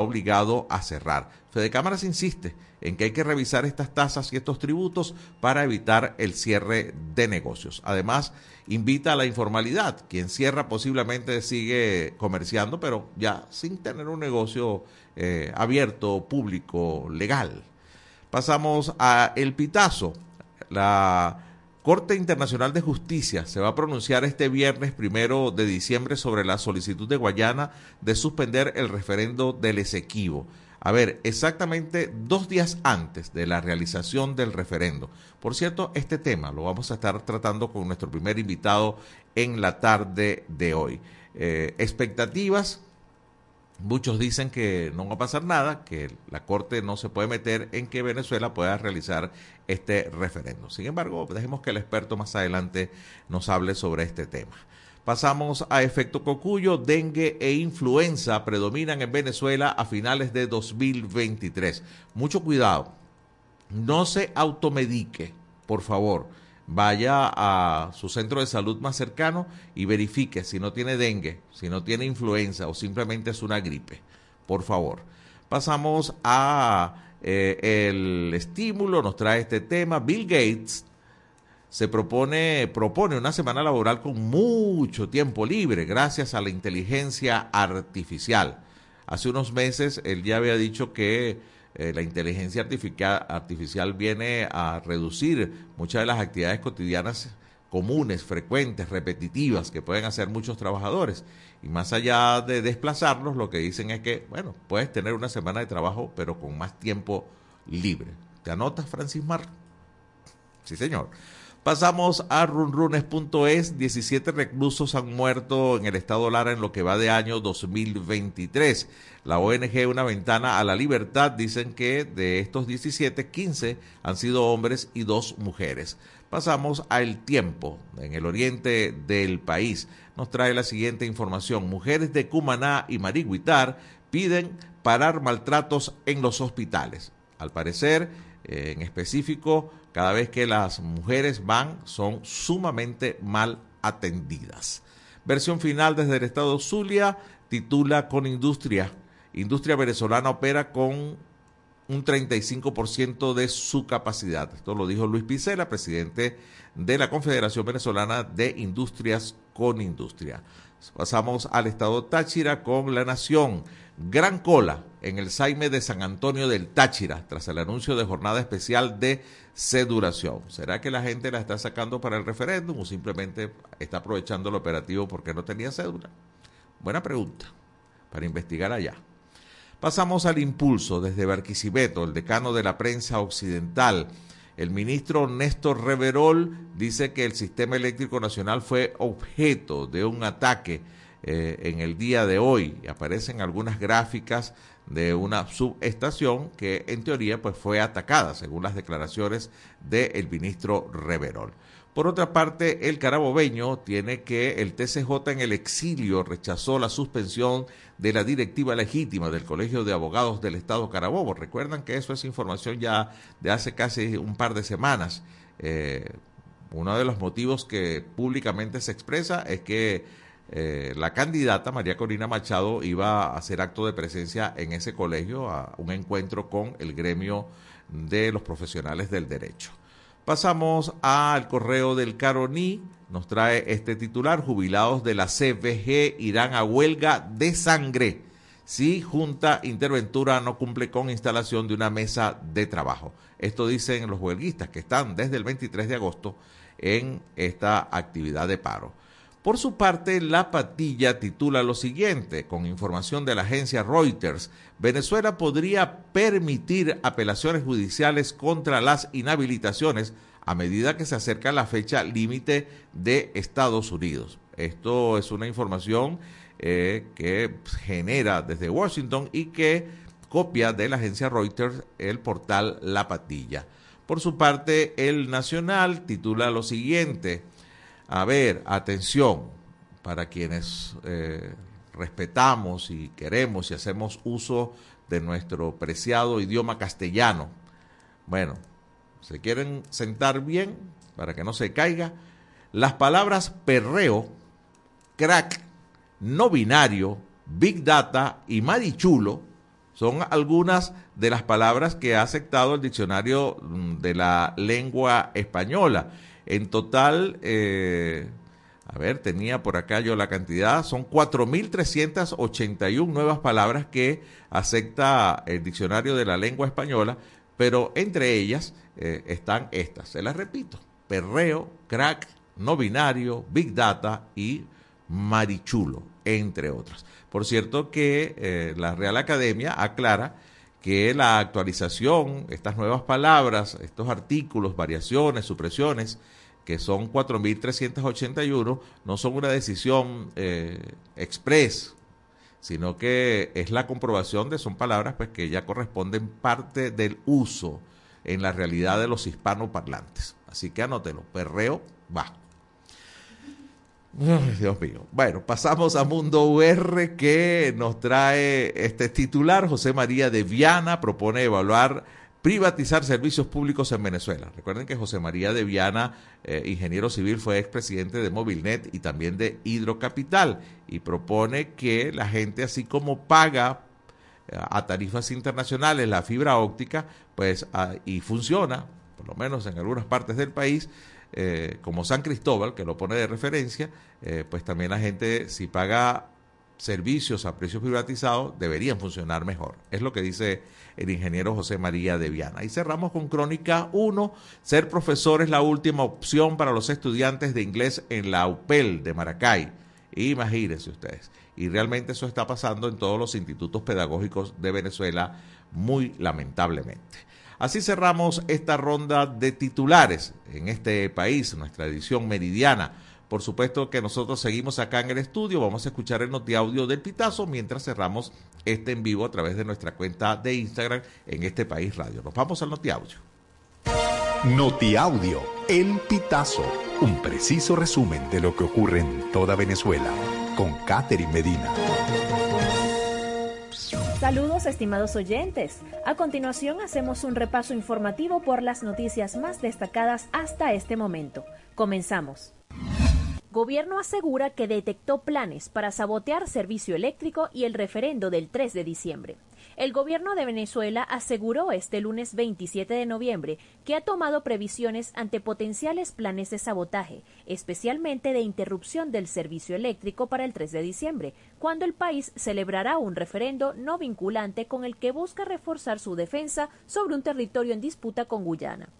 obligado a cerrar. Fede Cámaras insiste en que hay que revisar estas tasas y estos tributos para evitar el cierre de negocios. Además, invita a la informalidad. Quien cierra posiblemente sigue comerciando, pero ya sin tener un negocio eh, abierto, público, legal. Pasamos a El Pitazo. La Corte Internacional de Justicia se va a pronunciar este viernes primero de diciembre sobre la solicitud de Guayana de suspender el referendo del Esequibo. A ver, exactamente dos días antes de la realización del referendo. Por cierto, este tema lo vamos a estar tratando con nuestro primer invitado en la tarde de hoy. Eh, expectativas Muchos dicen que no va a pasar nada, que la Corte no se puede meter en que Venezuela pueda realizar este referendo. Sin embargo, dejemos que el experto más adelante nos hable sobre este tema. Pasamos a efecto cocuyo, dengue e influenza predominan en Venezuela a finales de 2023. Mucho cuidado, no se automedique, por favor vaya a su centro de salud más cercano y verifique si no tiene dengue, si no tiene influenza o simplemente es una gripe. Por favor. Pasamos a eh, el estímulo, nos trae este tema. Bill Gates se propone, propone una semana laboral con mucho tiempo libre gracias a la inteligencia artificial. Hace unos meses él ya había dicho que eh, la inteligencia artificial, viene a reducir muchas de las actividades cotidianas comunes, frecuentes, repetitivas que pueden hacer muchos trabajadores. Y más allá de desplazarlos, lo que dicen es que, bueno, puedes tener una semana de trabajo, pero con más tiempo libre. ¿Te anotas, Francis Mar? Sí, señor. Pasamos a runrunes.es. 17 reclusos han muerto en el estado Lara en lo que va de año 2023. La ONG Una Ventana a la Libertad dicen que de estos 17, 15 han sido hombres y dos mujeres. Pasamos al tiempo en el oriente del país. Nos trae la siguiente información. Mujeres de Cumaná y Mariguitar piden parar maltratos en los hospitales. Al parecer, eh, en específico, cada vez que las mujeres van, son sumamente mal atendidas. Versión final desde el estado Zulia titula Con Industria. Industria venezolana opera con un 35% de su capacidad. Esto lo dijo Luis Picela, presidente de la Confederación Venezolana de Industrias con Industria. Pasamos al estado Táchira con La Nación. Gran cola en el Saime de San Antonio del Táchira tras el anuncio de jornada especial de seduración. ¿Será que la gente la está sacando para el referéndum o simplemente está aprovechando el operativo porque no tenía cédula? Buena pregunta para investigar allá. Pasamos al impulso desde Barquisimeto, el decano de la prensa occidental. El ministro Néstor Reverol dice que el sistema eléctrico nacional fue objeto de un ataque eh, en el día de hoy. Aparecen algunas gráficas de una subestación que en teoría pues fue atacada, según las declaraciones del ministro Reverol. Por otra parte, el carabobeño tiene que el TCJ en el exilio rechazó la suspensión de la directiva legítima del Colegio de Abogados del Estado Carabobo. Recuerdan que eso es información ya de hace casi un par de semanas. Eh, uno de los motivos que públicamente se expresa es que eh, la candidata María Corina Machado iba a hacer acto de presencia en ese colegio, a un encuentro con el gremio de los profesionales del derecho. Pasamos al correo del Caroní, nos trae este titular, jubilados de la CVG irán a huelga de sangre si Junta Interventura no cumple con instalación de una mesa de trabajo. Esto dicen los huelguistas que están desde el 23 de agosto en esta actividad de paro. Por su parte, La Patilla titula lo siguiente, con información de la agencia Reuters, Venezuela podría permitir apelaciones judiciales contra las inhabilitaciones a medida que se acerca la fecha límite de Estados Unidos. Esto es una información eh, que genera desde Washington y que copia de la agencia Reuters el portal La Patilla. Por su parte, el Nacional titula lo siguiente, a ver, atención, para quienes eh, respetamos y queremos y hacemos uso de nuestro preciado idioma castellano. Bueno, se quieren sentar bien para que no se caiga. Las palabras perreo, crack, no binario, big data y marichulo Son algunas de las palabras que ha aceptado el diccionario mm, de la lengua española. En total, eh, a ver, tenía por acá yo la cantidad, son 4.381 nuevas palabras que acepta el diccionario de la lengua española, pero entre ellas eh, están estas, se las repito, perreo, crack, no binario, big data y marichulo, entre otras. Por cierto que eh, la Real Academia aclara que la actualización, estas nuevas palabras, estos artículos, variaciones, supresiones, que son 4.381, no son una decisión eh, express, sino que es la comprobación de son palabras pues, que ya corresponden parte del uso en la realidad de los hispanoparlantes. Así que anótelo, perreo va. Dios mío. Bueno, pasamos a Mundo UR que nos trae este titular. José María de Viana propone evaluar privatizar servicios públicos en Venezuela. Recuerden que José María de Viana, eh, ingeniero civil, fue expresidente de Movilnet y también de Hidrocapital y propone que la gente, así como paga eh, a tarifas internacionales la fibra óptica, pues ah, y funciona, por lo menos en algunas partes del país, eh, como San Cristóbal, que lo pone de referencia, pues también la gente si paga servicios a precios privatizados deberían funcionar mejor. Es lo que dice el ingeniero José María de Viana. Y cerramos con Crónica 1. Ser profesor es la última opción para los estudiantes de inglés en la UPEL de Maracay. Imagínense ustedes. Y realmente eso está pasando en todos los institutos pedagógicos de Venezuela, muy lamentablemente. Así cerramos esta ronda de titulares en este país, nuestra edición meridiana por supuesto que nosotros seguimos acá en el estudio, vamos a escuchar el notiaudio del Pitazo mientras cerramos este en vivo a través de nuestra cuenta de Instagram en este país radio. Nos vamos al notiaudio. Notiaudio, El Pitazo, un preciso resumen de lo que ocurre en toda Venezuela, con Catherine Medina. Saludos estimados oyentes. A continuación hacemos un repaso informativo por las noticias más destacadas hasta este momento. Comenzamos. Gobierno asegura que detectó planes para sabotear servicio eléctrico y el referendo del 3 de diciembre. El gobierno de Venezuela aseguró este lunes 27 de noviembre que ha tomado previsiones ante potenciales planes de sabotaje, especialmente de interrupción del servicio eléctrico para el 3 de diciembre, cuando el país celebrará un referendo no vinculante con el que busca reforzar su defensa sobre un territorio en disputa con Guyana.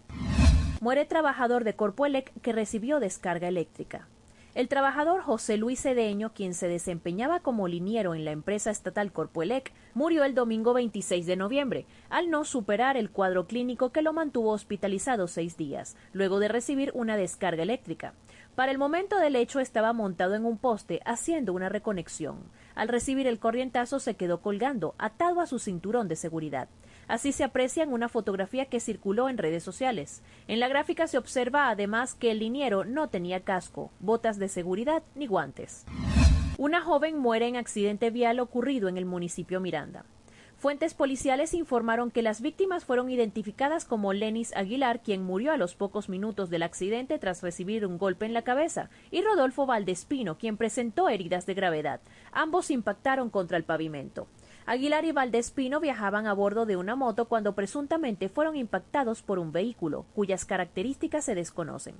Muere trabajador de Corpoelec que recibió descarga eléctrica. El trabajador José Luis Cedeño, quien se desempeñaba como liniero en la empresa estatal Corpoelec, murió el domingo 26 de noviembre, al no superar el cuadro clínico que lo mantuvo hospitalizado seis días, luego de recibir una descarga eléctrica. Para el momento del hecho estaba montado en un poste haciendo una reconexión. Al recibir el corrientazo se quedó colgando, atado a su cinturón de seguridad. Así se aprecia en una fotografía que circuló en redes sociales. En la gráfica se observa además que el liniero no tenía casco, botas de seguridad ni guantes. Una joven muere en accidente vial ocurrido en el municipio Miranda. Fuentes policiales informaron que las víctimas fueron identificadas como Lenis Aguilar, quien murió a los pocos minutos del accidente tras recibir un golpe en la cabeza, y Rodolfo Valdespino, quien presentó heridas de gravedad. Ambos impactaron contra el pavimento. Aguilar y Valdespino viajaban a bordo de una moto cuando presuntamente fueron impactados por un vehículo, cuyas características se desconocen.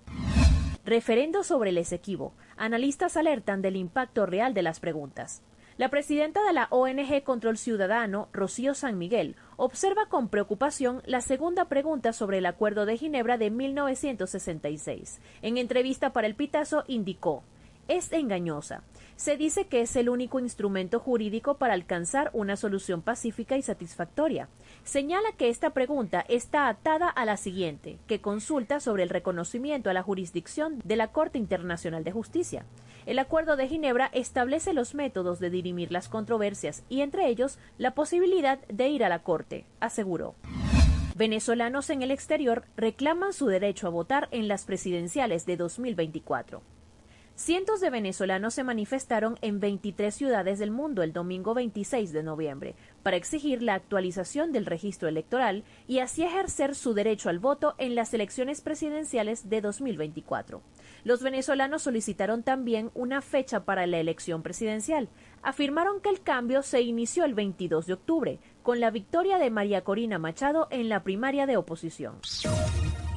Referendo sobre el Esequibo. Analistas alertan del impacto real de las preguntas. La presidenta de la ONG Control Ciudadano, Rocío San Miguel, observa con preocupación la segunda pregunta sobre el Acuerdo de Ginebra de 1966. En entrevista para el Pitazo indicó, es engañosa. Se dice que es el único instrumento jurídico para alcanzar una solución pacífica y satisfactoria. Señala que esta pregunta está atada a la siguiente, que consulta sobre el reconocimiento a la jurisdicción de la Corte Internacional de Justicia. El Acuerdo de Ginebra establece los métodos de dirimir las controversias y entre ellos la posibilidad de ir a la Corte, aseguró. Venezolanos en el exterior reclaman su derecho a votar en las presidenciales de 2024. Cientos de venezolanos se manifestaron en 23 ciudades del mundo el domingo 26 de noviembre para exigir la actualización del registro electoral y así ejercer su derecho al voto en las elecciones presidenciales de 2024. Los venezolanos solicitaron también una fecha para la elección presidencial. Afirmaron que el cambio se inició el 22 de octubre, con la victoria de María Corina Machado en la primaria de oposición.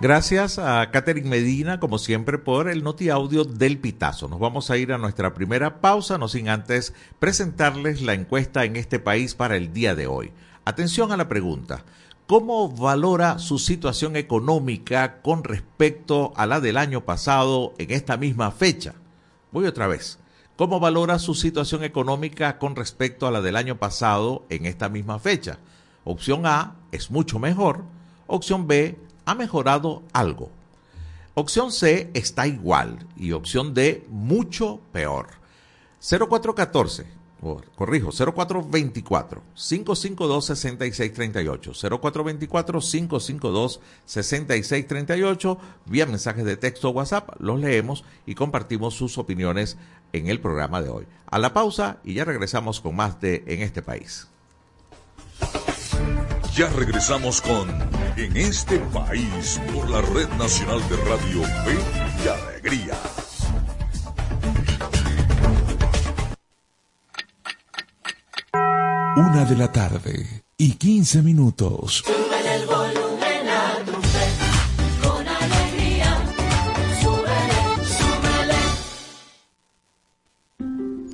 Gracias a Catherine Medina, como siempre, por el noti audio del Pitazo. Nos vamos a ir a nuestra primera pausa, no sin antes presentarles la encuesta en este país para el día de hoy. Atención a la pregunta. ¿Cómo valora su situación económica con respecto a la del año pasado en esta misma fecha? Voy otra vez. ¿Cómo valora su situación económica con respecto a la del año pasado en esta misma fecha? Opción A es mucho mejor. Opción B ha mejorado algo. Opción C está igual y opción D mucho peor. 0414 corrijo, 0424-552-6638. 0424-552-6638. Vía mensajes de texto o WhatsApp, los leemos y compartimos sus opiniones en el programa de hoy. A la pausa y ya regresamos con más de En este país. Ya regresamos con En este país por la Red Nacional de Radio Fe y Alegría. Una de la tarde y 15 minutos. Sube el volumen a tu fe, con alegría. Súbele, súbele.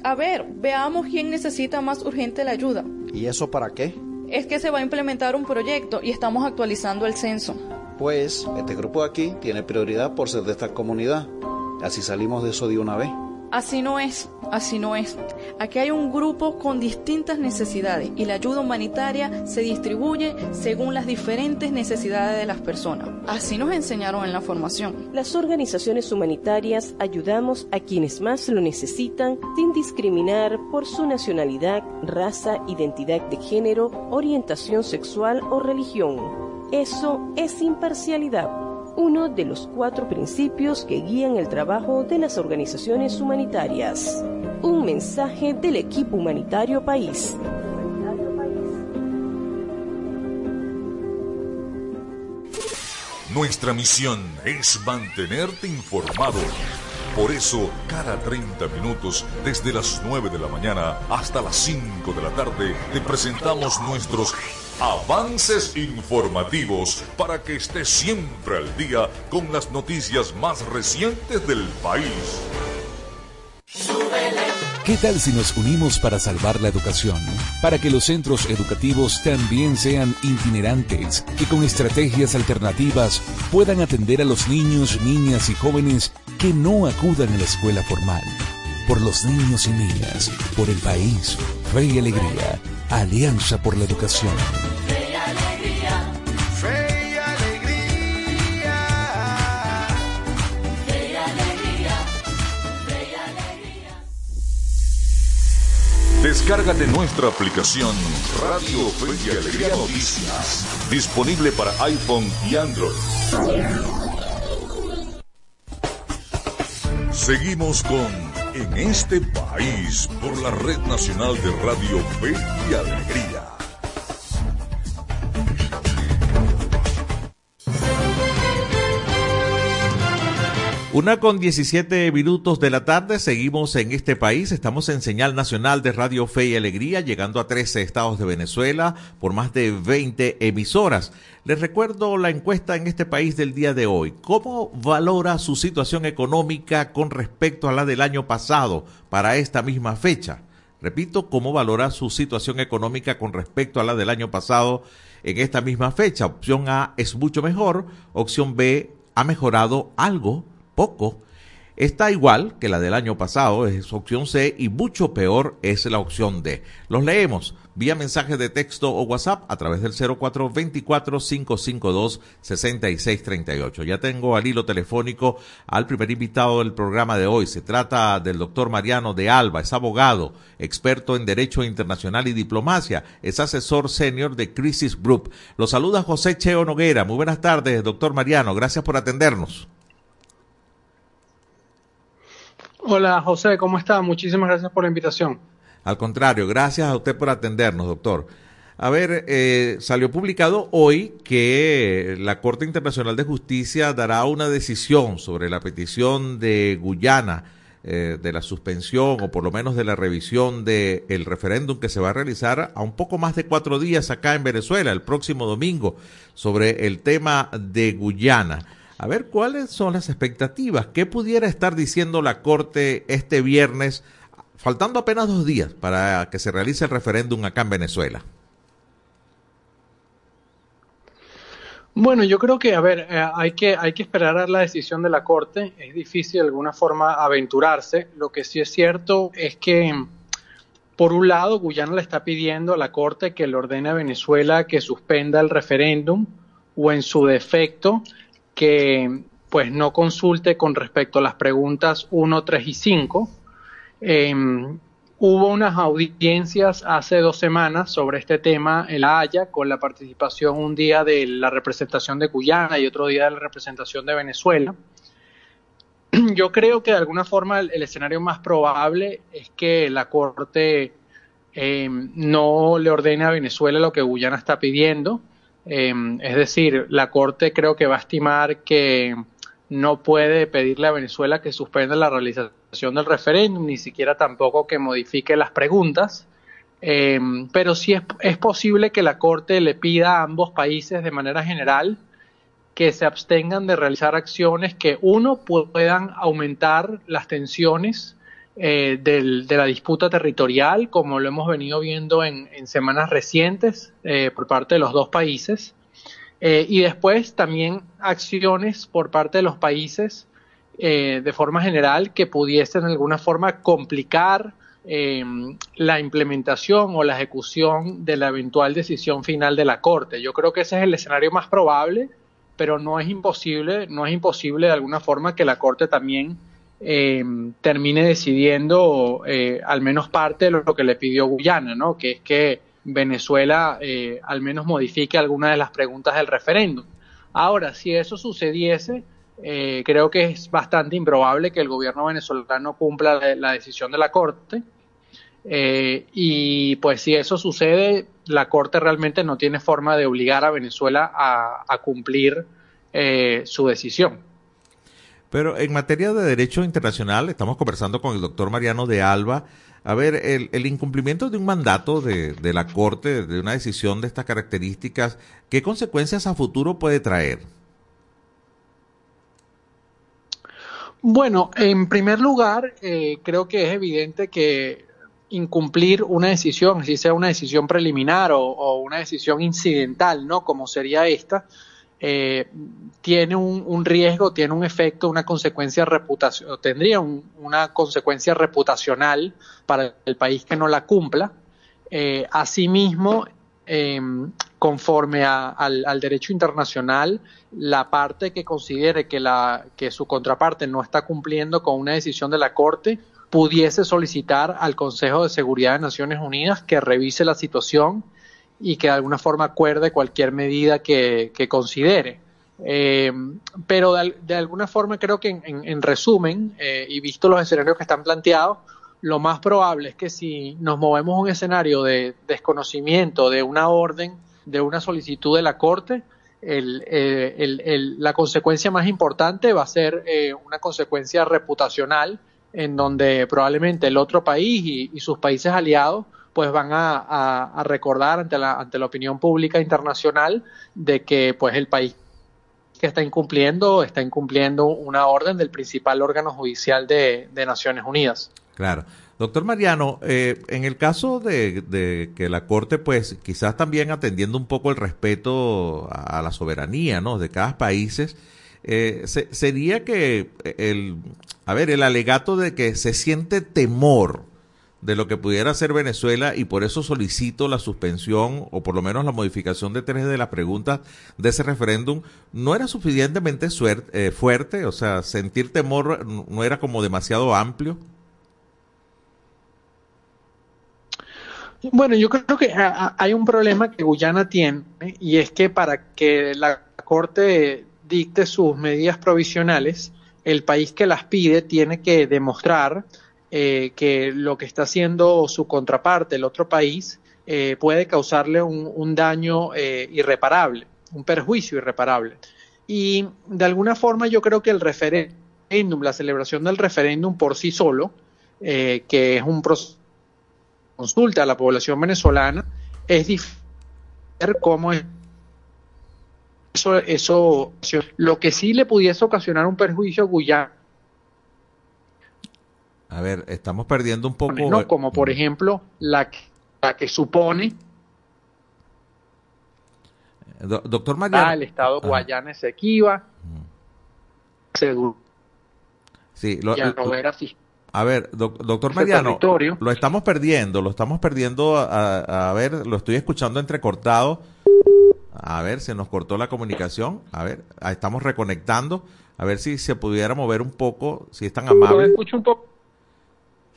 A ver, veamos quién necesita más urgente la ayuda. ¿Y eso para qué? Es que se va a implementar un proyecto y estamos actualizando el censo. Pues este grupo aquí tiene prioridad por ser de esta comunidad. Así salimos de eso de una vez. Así no es, así no es. Aquí hay un grupo con distintas necesidades y la ayuda humanitaria se distribuye según las diferentes necesidades de las personas. Así nos enseñaron en la formación. Las organizaciones humanitarias ayudamos a quienes más lo necesitan sin discriminar por su nacionalidad, raza, identidad de género, orientación sexual o religión. Eso es imparcialidad uno de los cuatro principios que guían el trabajo de las organizaciones humanitarias. Un mensaje del equipo humanitario país. Nuestra misión es mantenerte informado. Por eso, cada 30 minutos, desde las 9 de la mañana hasta las 5 de la tarde, te presentamos nuestros Avances informativos para que esté siempre al día con las noticias más recientes del país. ¿Qué tal si nos unimos para salvar la educación? Para que los centros educativos también sean itinerantes y con estrategias alternativas puedan atender a los niños, niñas y jóvenes que no acudan a la escuela formal. Por los niños y niñas, por el país, fe y alegría. Alianza por la Educación. Fe y alegría. Fe y alegría. Fe y alegría. Fe y alegría. Descárgate nuestra aplicación Radio Fe y Alegría Noticias, disponible para iPhone y Android. Seguimos con En este país por la Red Nacional de Radio Fe y Alegría. Una con 17 minutos de la tarde, seguimos en este país, estamos en señal nacional de Radio Fe y Alegría, llegando a 13 estados de Venezuela por más de 20 emisoras. Les recuerdo la encuesta en este país del día de hoy. ¿Cómo valora su situación económica con respecto a la del año pasado para esta misma fecha? Repito, ¿cómo valora su situación económica con respecto a la del año pasado en esta misma fecha? Opción A es mucho mejor, opción B ha mejorado algo poco. Está igual que la del año pasado, es opción C, y mucho peor es la opción D. Los leemos. vía mensaje de texto o WhatsApp a través del 0424-552-6638. Ya tengo al hilo telefónico al primer invitado del programa de hoy. Se trata del doctor Mariano de Alba, es abogado, experto en Derecho Internacional y Diplomacia, es asesor senior de Crisis Group. Lo saluda José Cheo Noguera. Muy buenas tardes, doctor Mariano. Gracias por atendernos. Hola José, ¿cómo está? Muchísimas gracias por la invitación. Al contrario, gracias a usted por atendernos, doctor. A ver, eh, salió publicado hoy que la Corte Internacional de Justicia dará una decisión sobre la petición de Guyana eh, de la suspensión o por lo menos de la revisión del referéndum que se va a realizar a un poco más de cuatro días acá en Venezuela, el próximo domingo, sobre el tema de Guyana. A ver, ¿cuáles son las expectativas? ¿Qué pudiera estar diciendo la Corte este viernes, faltando apenas dos días para que se realice el referéndum acá en Venezuela? Bueno, yo creo que, a ver, eh, hay, que, hay que esperar a la decisión de la Corte. Es difícil de alguna forma aventurarse. Lo que sí es cierto es que, por un lado, Guyana le está pidiendo a la Corte que le ordene a Venezuela que suspenda el referéndum o, en su defecto, que pues no consulte con respecto a las preguntas 1, 3 y 5. Eh, hubo unas audiencias hace dos semanas sobre este tema en La Haya, con la participación un día de la representación de Guyana y otro día de la representación de Venezuela. Yo creo que de alguna forma el, escenario más probable es que la Corte eh, no le ordene a Venezuela lo que Guyana está pidiendo. Eh, es decir, la Corte creo que va a estimar que no puede pedirle a Venezuela que suspenda la realización del referéndum, ni siquiera tampoco que modifique las preguntas. Eh, pero sí es, es, posible que la Corte le pida a ambos países de manera general que se abstengan de realizar acciones que, uno, puedan aumentar las tensiones eh, del, de la disputa territorial, como lo hemos venido viendo en, semanas recientes eh, por parte de los dos países. Eh, y después también acciones por parte de los países eh, de forma general que pudiesen de alguna forma complicar la implementación o la ejecución de la eventual decisión final de la Corte. Yo creo que ese es el escenario más probable, pero no es imposible, no es imposible de alguna forma que la Corte también eh, termine decidiendo al menos parte de lo que le pidió Guyana, ¿no? que es que Venezuela eh, al menos modifique alguna de las preguntas del referéndum. Ahora, si eso sucediese, eh, creo que es bastante improbable que el gobierno venezolano cumpla la, decisión de la Corte. Eh, y pues si eso sucede, la Corte realmente no tiene forma de obligar a Venezuela a, cumplir eh, su decisión. Pero en materia de derecho internacional, estamos conversando con el doctor Mariano de Alba. A ver, el, el incumplimiento de un mandato de, la Corte, de una decisión de estas características, ¿qué consecuencias a futuro puede traer? Bueno, en primer lugar, eh, creo que es evidente que incumplir una decisión, si sea una decisión preliminar o, o una decisión incidental, ¿no? Como sería esta, eh, tiene un, riesgo, tiene un efecto, una consecuencia reputacional, tendría un, una consecuencia reputacional para el país que no la cumpla. Eh, asimismo, eh, conforme a, al, al, derecho internacional, la parte que considere que, la, que su contraparte no está cumpliendo con una decisión de la Corte pudiese solicitar al Consejo de Seguridad de Naciones Unidas que revise la situación y que de alguna forma acuerde cualquier medida que, considere. Eh, pero de, alguna forma creo que en, en, en resumen, eh, y visto los escenarios que están planteados, lo más probable es que si nos movemos a un escenario de desconocimiento de una orden, de una solicitud de la Corte, eh, la consecuencia más importante va a ser eh, una consecuencia reputacional en donde probablemente el otro país y sus países aliados pues van a, a, recordar ante la, ante la opinión pública internacional de que pues el país que está incumpliendo está incumpliendo una orden del principal órgano judicial de, de Naciones Unidas. Claro. Doctor Mariano, eh, en el caso de, de, que la Corte, pues quizás también atendiendo un poco el respeto a, la soberanía ¿no? de cada país, eh, se, sería que el, a ver, el alegato de que se siente temor de lo que pudiera hacer Venezuela y por eso solicito la suspensión o por lo menos la modificación de tres de las preguntas de ese referéndum, no era suficientemente suer- eh, fuerte, o sea, sentir temor no era como demasiado amplio. Bueno, yo creo que a- a- hay un problema que Guyana tiene y es que para que la Corte dicte sus medidas provisionales, el país que las pide tiene que demostrar eh, que lo que está haciendo su contraparte, el otro país, eh, puede causarle un, daño eh, irreparable, un perjuicio irreparable. Y de alguna forma yo creo que el referéndum, la celebración del referéndum por sí solo, eh, que es un proceso consulta a la población venezolana, es difícil cómo es eso, eso, lo que sí le pudiese ocasionar un perjuicio a Guyana, A ver, estamos perdiendo un poco. ¿no? como por ejemplo la que, la que supone Do- doctor Mariano. ah, el Estado Ah, Guayana Esequiba, se sí, lo- ya lo- no era así. A ver, doc- doctor Mariano, lo estamos perdiendo, lo estamos perdiendo, a, a- a ver, lo estoy escuchando entrecortado. A ver, se nos cortó la comunicación. A ver, ahí estamos reconectando. A ver si se pudiera mover un poco, si es tan Lo amable. escucho un poco.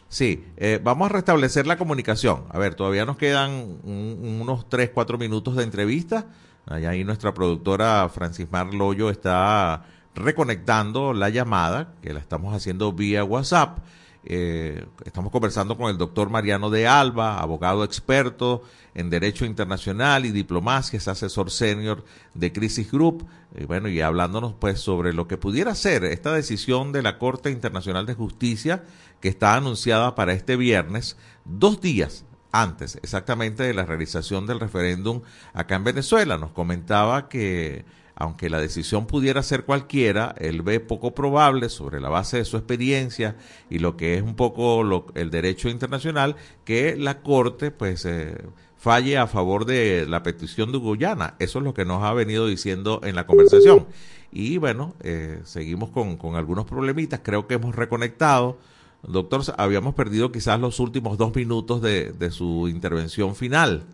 Sí, eh, vamos a restablecer la comunicación. A ver, todavía nos quedan un- unos 3, 4 minutos de entrevista. Allá ahí nuestra productora Francis Mar Loyo está reconectando la llamada, que la estamos haciendo vía WhatsApp. Eh, estamos conversando con el doctor Mariano de Alba, abogado experto en Derecho Internacional y Diplomacia, es asesor senior de Crisis Group, y bueno, y hablándonos pues sobre lo que pudiera ser esta decisión de la Corte Internacional de Justicia que está anunciada para este viernes, dos días antes exactamente de la realización del referéndum acá en Venezuela. Nos comentaba que aunque la decisión pudiera ser cualquiera, él ve poco probable sobre la base de su experiencia y lo que es un poco lo- el derecho internacional que la Corte pues eh, falle a favor de la petición de Guyana. Eso es lo que nos ha venido diciendo en la conversación. Y bueno, eh, seguimos con, con algunos problemitas. Creo que hemos reconectado. Doctor, habíamos perdido quizás los últimos dos minutos de, de su intervención final.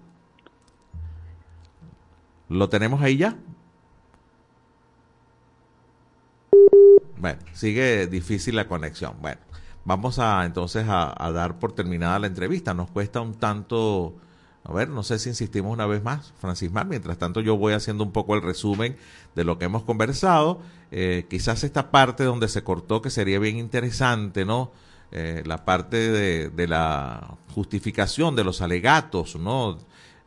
¿Lo tenemos ahí ya? Bueno, sigue difícil la conexión. Bueno, vamos a entonces a, dar por terminada la entrevista. Nos cuesta un tanto, a ver, no sé si insistimos una vez más, Francis Mar. Mientras tanto, yo voy haciendo un poco el resumen de lo que hemos conversado. Eh, quizás esta parte donde se cortó, que sería bien interesante, ¿no? Eh, la parte de, de la justificación de los alegatos, ¿no?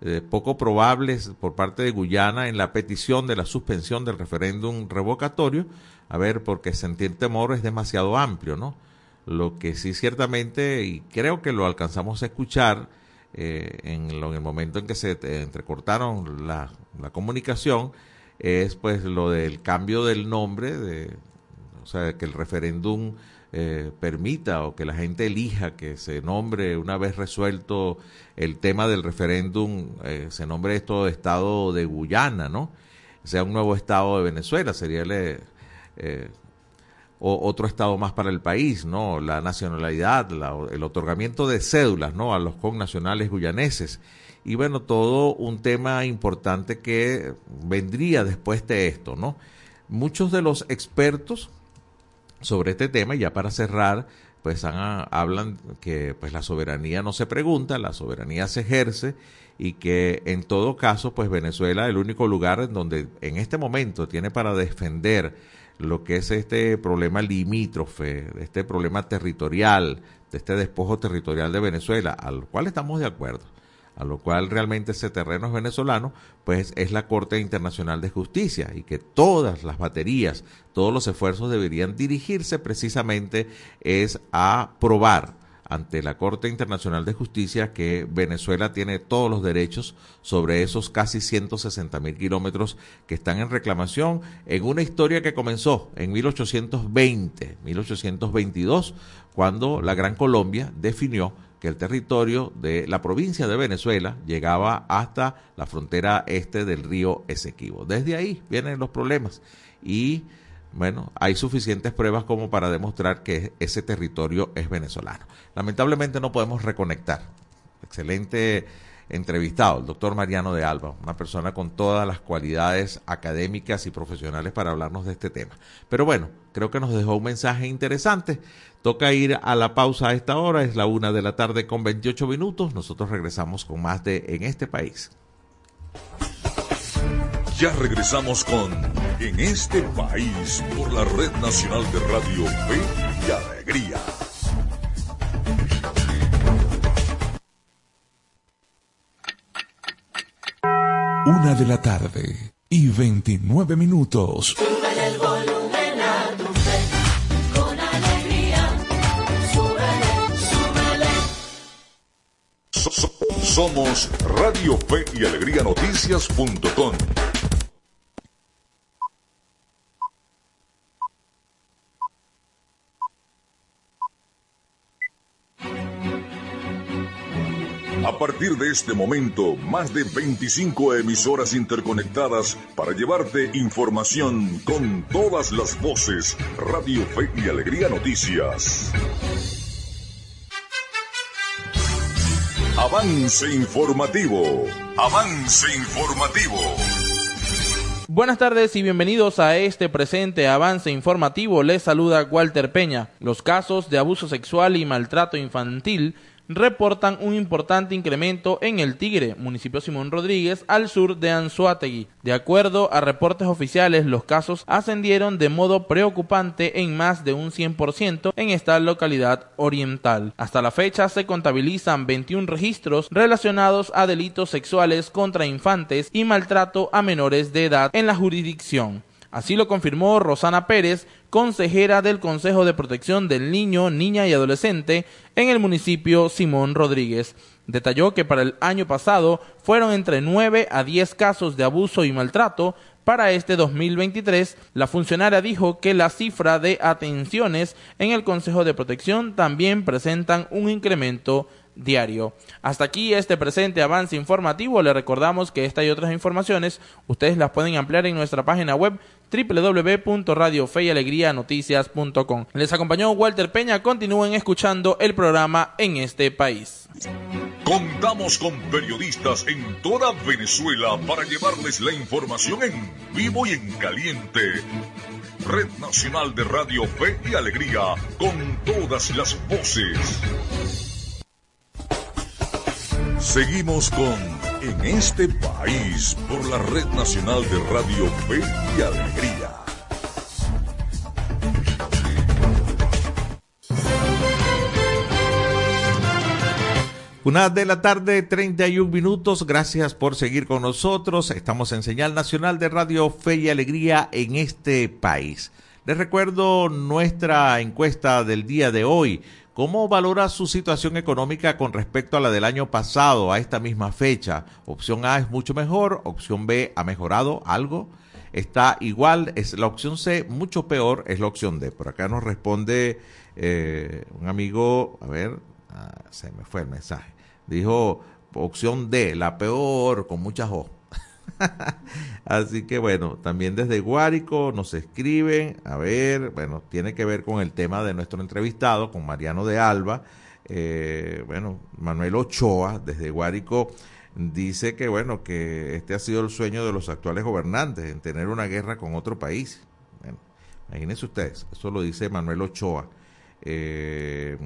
eh, poco probables por parte de Guyana en la petición de la suspensión del referéndum revocatorio. A ver, porque sentir temor es demasiado amplio, ¿no? Lo que sí ciertamente, y creo que lo alcanzamos a escuchar eh, en, lo- en el momento en que se entrecortaron la, la comunicación, es pues lo del cambio del nombre, de, o sea, que el referéndum eh, permita o que la gente elija que se nombre, una vez resuelto el tema del referéndum, eh, se nombre esto Estado de Guyana, ¿no? Sea un nuevo Estado de Venezuela, sería el, eh, o- otro Estado más para el país, ¿no? La nacionalidad, la- el otorgamiento de cédulas, ¿no? A los connacionales guyaneses. Y bueno, todo un tema importante que vendría después de esto, ¿no? Muchos de los expertos sobre este tema, y ya para cerrar, pues han- hablan que pues la soberanía no se pregunta, la soberanía se ejerce y que en todo caso, pues Venezuela el único lugar en donde en este momento tiene para defender lo que es este problema limítrofe, este problema territorial, de este despojo territorial de Venezuela, al cual estamos de acuerdo a lo cual realmente ese terreno es venezolano, pues es la Corte Internacional de Justicia y que todas las baterías, todos los esfuerzos deberían dirigirse precisamente es a probar ante la Corte Internacional de Justicia que Venezuela tiene todos los derechos sobre esos casi 160 mil kilómetros que están en reclamación en una historia que comenzó en 1820, 1822, cuando la Gran Colombia definió que el territorio de la provincia de Venezuela llegaba hasta la frontera este del río Esequibo. Desde ahí vienen los problemas y bueno, hay suficientes pruebas como para demostrar que ese territorio es venezolano. Lamentablemente no podemos reconectar. Excelente entrevistado, el doctor Mariano de Alba, una persona con todas las cualidades académicas y profesionales para hablarnos de este tema. Pero bueno, creo que nos dejó un mensaje interesante. Toca ir a la pausa a esta hora, es la una de la tarde con 28 minutos. Nosotros regresamos con más de En este país. Ya regresamos con En este país por la Red Nacional de Radio Fe y Alegría. Una de la tarde y 29 minutos. Somos Radio Fe y Alegría Noticias.com. A partir de este momento, más de 25 emisoras interconectadas para llevarte información con todas las voces. Radio Fe y Alegría Noticias. Avance informativo. Avance informativo. Buenas tardes y bienvenidos a este presente avance informativo. Les saluda Walter Peña. Los casos de abuso sexual y maltrato infantil reportan un importante incremento en El Tigre, municipio Simón Rodríguez, al sur de Anzuategui. De acuerdo a reportes oficiales, los casos ascendieron de modo preocupante en más de un 100% en esta localidad oriental. Hasta la fecha se contabilizan 21 registros relacionados a delitos sexuales contra infantes y maltrato a menores de edad en la jurisdicción. Así lo confirmó Rosana Pérez, consejera del Consejo de Protección del Niño, Niña y Adolescente en el municipio Simón Rodríguez. Detalló que para el año pasado fueron entre 9 a 10 casos de abuso y maltrato. Para este 2023, la funcionaria dijo que la cifra de atenciones en el Consejo de Protección también presentan un incremento diario. Hasta aquí este presente avance informativo. Le recordamos que esta y otras informaciones ustedes las pueden ampliar en nuestra página web www.radiofeyalegrianoticias.com. Les acompañó Walter Peña. Continúen escuchando el programa en este país. Contamos con periodistas en toda Venezuela para llevarles la información en vivo y en caliente. Red Nacional de Radio Fe y Alegría, con todas las voces. Seguimos con En este país por la Red Nacional de Radio Fe y Alegría. Una de la tarde, 31 minutos. Gracias por seguir con nosotros. Estamos en señal nacional de Radio Fe y Alegría en este país. Les recuerdo nuestra encuesta del día de hoy. ¿Cómo valora su situación económica con respecto a la del año pasado, a esta misma fecha? Opción A es mucho mejor, opción B ha mejorado algo, está igual, es la opción C, mucho peor es la opción D. Por acá nos responde eh, un amigo, a ver, ah, se me fue el mensaje. Dijo opción D, la peor, con muchas O. Así que bueno, también desde Guárico nos escriben, a ver, bueno, tiene que ver con el tema de nuestro entrevistado, con Mariano de Alba. Eh, bueno, Manuel Ochoa, desde Guárico, dice que bueno, que este ha sido el sueño de los actuales gobernantes, en tener una guerra con otro país. Bueno, imagínense ustedes, eso lo dice Manuel Ochoa. Eh,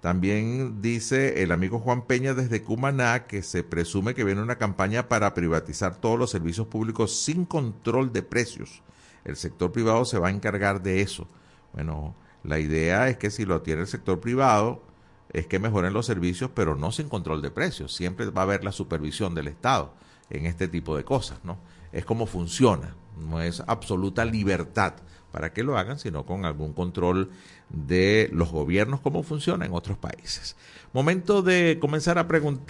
también dice el amigo Juan Peña desde Cumaná que se presume que viene una campaña para privatizar todos los servicios públicos sin control de precios. El sector privado se va a encargar de eso. Bueno, la idea es que si lo tiene el sector privado, es que mejoren los servicios, pero no sin control de precios. Siempre va a haber la supervisión del Estado en este tipo de cosas, ¿no? Es como funciona, no es absoluta libertad para que lo hagan, sino con algún control de los gobiernos, cómo funciona en otros países. Momento de comenzar a,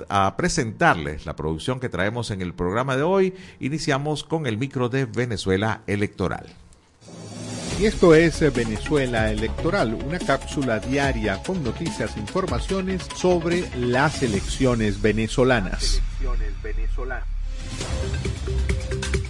a, presentarles la producción que traemos en el programa de hoy. Iniciamos con el micro de Venezuela Electoral. Y esto es Venezuela Electoral, una cápsula diaria con noticias e informaciones sobre las elecciones venezolanas.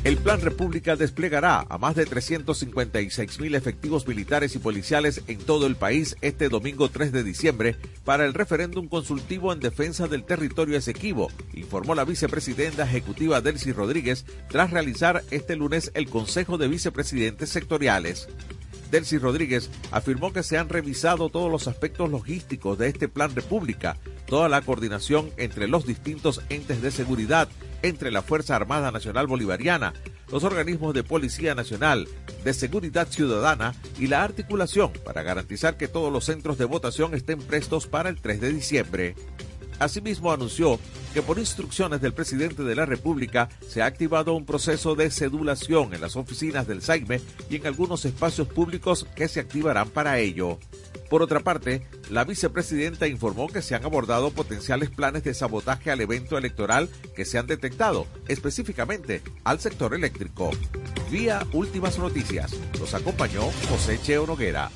El Plan República desplegará a más de 356 mil efectivos militares y policiales en todo el país este domingo 3 de diciembre para el referéndum consultivo en defensa del territorio Esequibo, informó la vicepresidenta ejecutiva Delcy Rodríguez tras realizar este lunes el Consejo de Vicepresidentes Sectoriales. Delcy Rodríguez afirmó que se han revisado todos los aspectos logísticos de este plan república, toda la coordinación entre los distintos entes de seguridad, entre la Fuerza Armada Nacional Bolivariana, los organismos de Policía Nacional, de Seguridad Ciudadana y la articulación para garantizar que todos los centros de votación estén prestos para el 3 de diciembre. Asimismo anunció que por instrucciones del presidente de la República se ha activado un proceso de sedulación en las oficinas del SAIME y en algunos espacios públicos que se activarán para ello. Por otra parte, la vicepresidenta informó que se han abordado potenciales planes de sabotaje al evento electoral que se han detectado, específicamente al sector eléctrico. Vía Últimas Noticias, los acompañó José Cheo Noguera.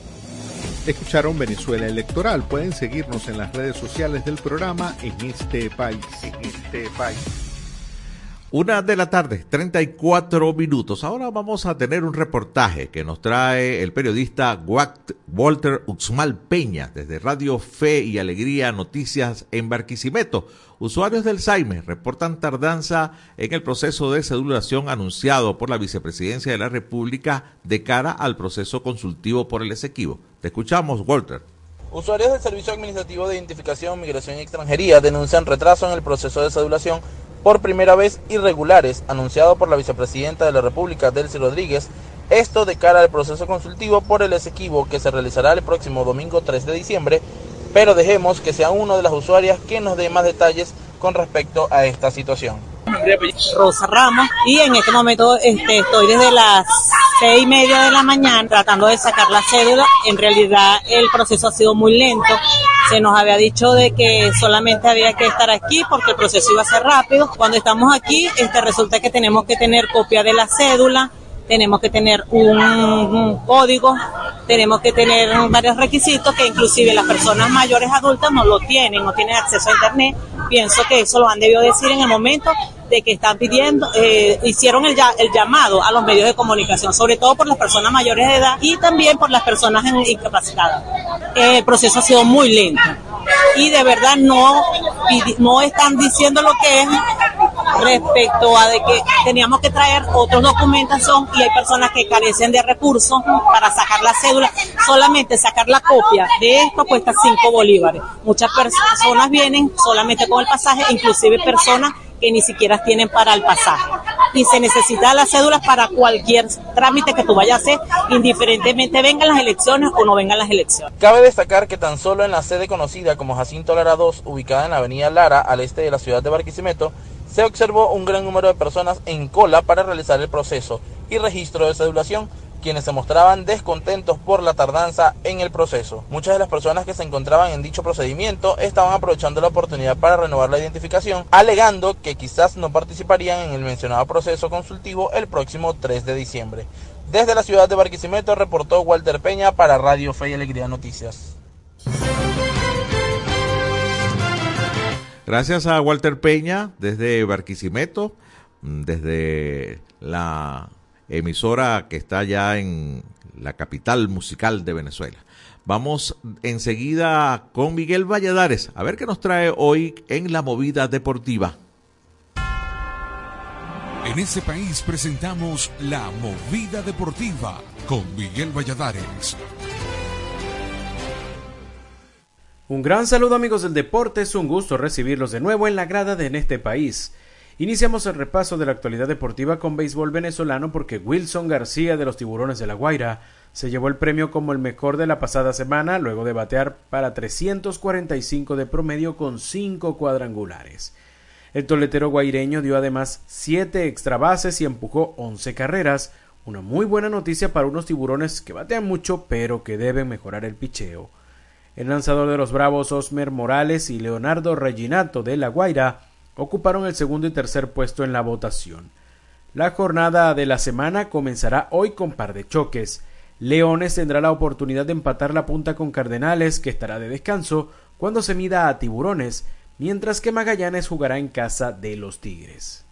Escucharon Venezuela Electoral. Pueden seguirnos en las redes sociales del programa en este país. En este país. Una de la tarde, 34 minutos. Ahora vamos a tener un reportaje que nos trae el periodista Walter Uxmal Peña desde Radio Fe y Alegría Noticias en Barquisimeto. Usuarios del Saime reportan tardanza en el proceso de cedulación anunciado por la Vicepresidencia de la República de cara al proceso consultivo por el Esequibo. Te escuchamos, Walter. Usuarios del Servicio Administrativo de Identificación, Migración y Extranjería denuncian retraso en el proceso de cedulación por primera vez irregulares, anunciado por la vicepresidenta de la República, Delcy Rodríguez, esto de cara al proceso consultivo por el Esequibo que se realizará el próximo domingo 3 de diciembre, pero dejemos que sea uno de las usuarias que nos dé más detalles con respecto a esta situación. Rosa Ramos y en este momento este, estoy desde las seis y media de la mañana tratando de sacar la cédula. En realidad el proceso ha sido muy lento. Se nos había dicho de que solamente había que estar aquí porque el proceso iba a ser rápido. Cuando estamos aquí, este resulta que tenemos que tener copia de la cédula, tenemos que tener un, un código, tenemos que tener varios requisitos que inclusive las personas mayores adultas no lo tienen, no tienen acceso a internet. Pienso que eso lo han debido decir en el momento de que están pidiendo, eh, hicieron el, el llamado a los medios de comunicación, sobre todo por las personas mayores de edad y también por las personas incapacitadas. el proceso ha sido muy lento y de verdad no, no están diciendo lo que es respecto a de que teníamos que traer otros documentación y hay personas que carecen de recursos para sacar la cédula. Solamente sacar la copia de esto cuesta 5 bolívares. Muchas personas vienen solamente con el pasaje, inclusive personas que ni siquiera tienen para el pasaje. Y se necesita las cédulas para cualquier trámite que tú vayas a hacer, indiferentemente vengan las elecciones o no vengan las elecciones. Cabe destacar que tan solo en la sede conocida como Jacinto Lara 2, ubicada en la avenida Lara, al este de la ciudad de Barquisimeto, se observó un gran número de personas en cola para realizar el proceso y registro de cedulación, quienes se mostraban descontentos por la tardanza en el proceso. Muchas de las personas que se encontraban en dicho procedimiento estaban aprovechando la oportunidad para renovar la identificación, alegando que quizás no participarían en el mencionado proceso consultivo el próximo 3 de diciembre. Desde la ciudad de Barquisimeto reportó Walter Peña para Radio Fe y Alegría Noticias. Gracias a Walter Peña desde Barquisimeto, desde la emisora que está ya en la capital musical de Venezuela. Vamos enseguida con Miguel Valladares a ver qué nos trae hoy en la movida deportiva. En este país presentamos la movida deportiva con Miguel Valladares. Un gran saludo amigos del deporte, es un gusto recibirlos de nuevo en la grada de En este país. Iniciamos el repaso de la actualidad deportiva con béisbol venezolano porque Wilson García de los Tiburones de la Guaira se llevó el premio como el mejor de la pasada semana luego de batear para 345 de promedio con 5 cuadrangulares. El toletero guaireño dio además 7 extra bases y empujó 11 carreras, una muy buena noticia para unos tiburones que batean mucho pero que deben mejorar el picheo. El lanzador de los Bravos Osmer Morales y Leonardo Reginato de La Guaira ocuparon el segundo y tercer puesto en la votación. La jornada de la semana comenzará hoy con par de choques. Leones tendrá la oportunidad de empatar la punta con Cardenales, que estará de descanso cuando se mida a Tiburones, mientras que Magallanes jugará en casa de los Tigres.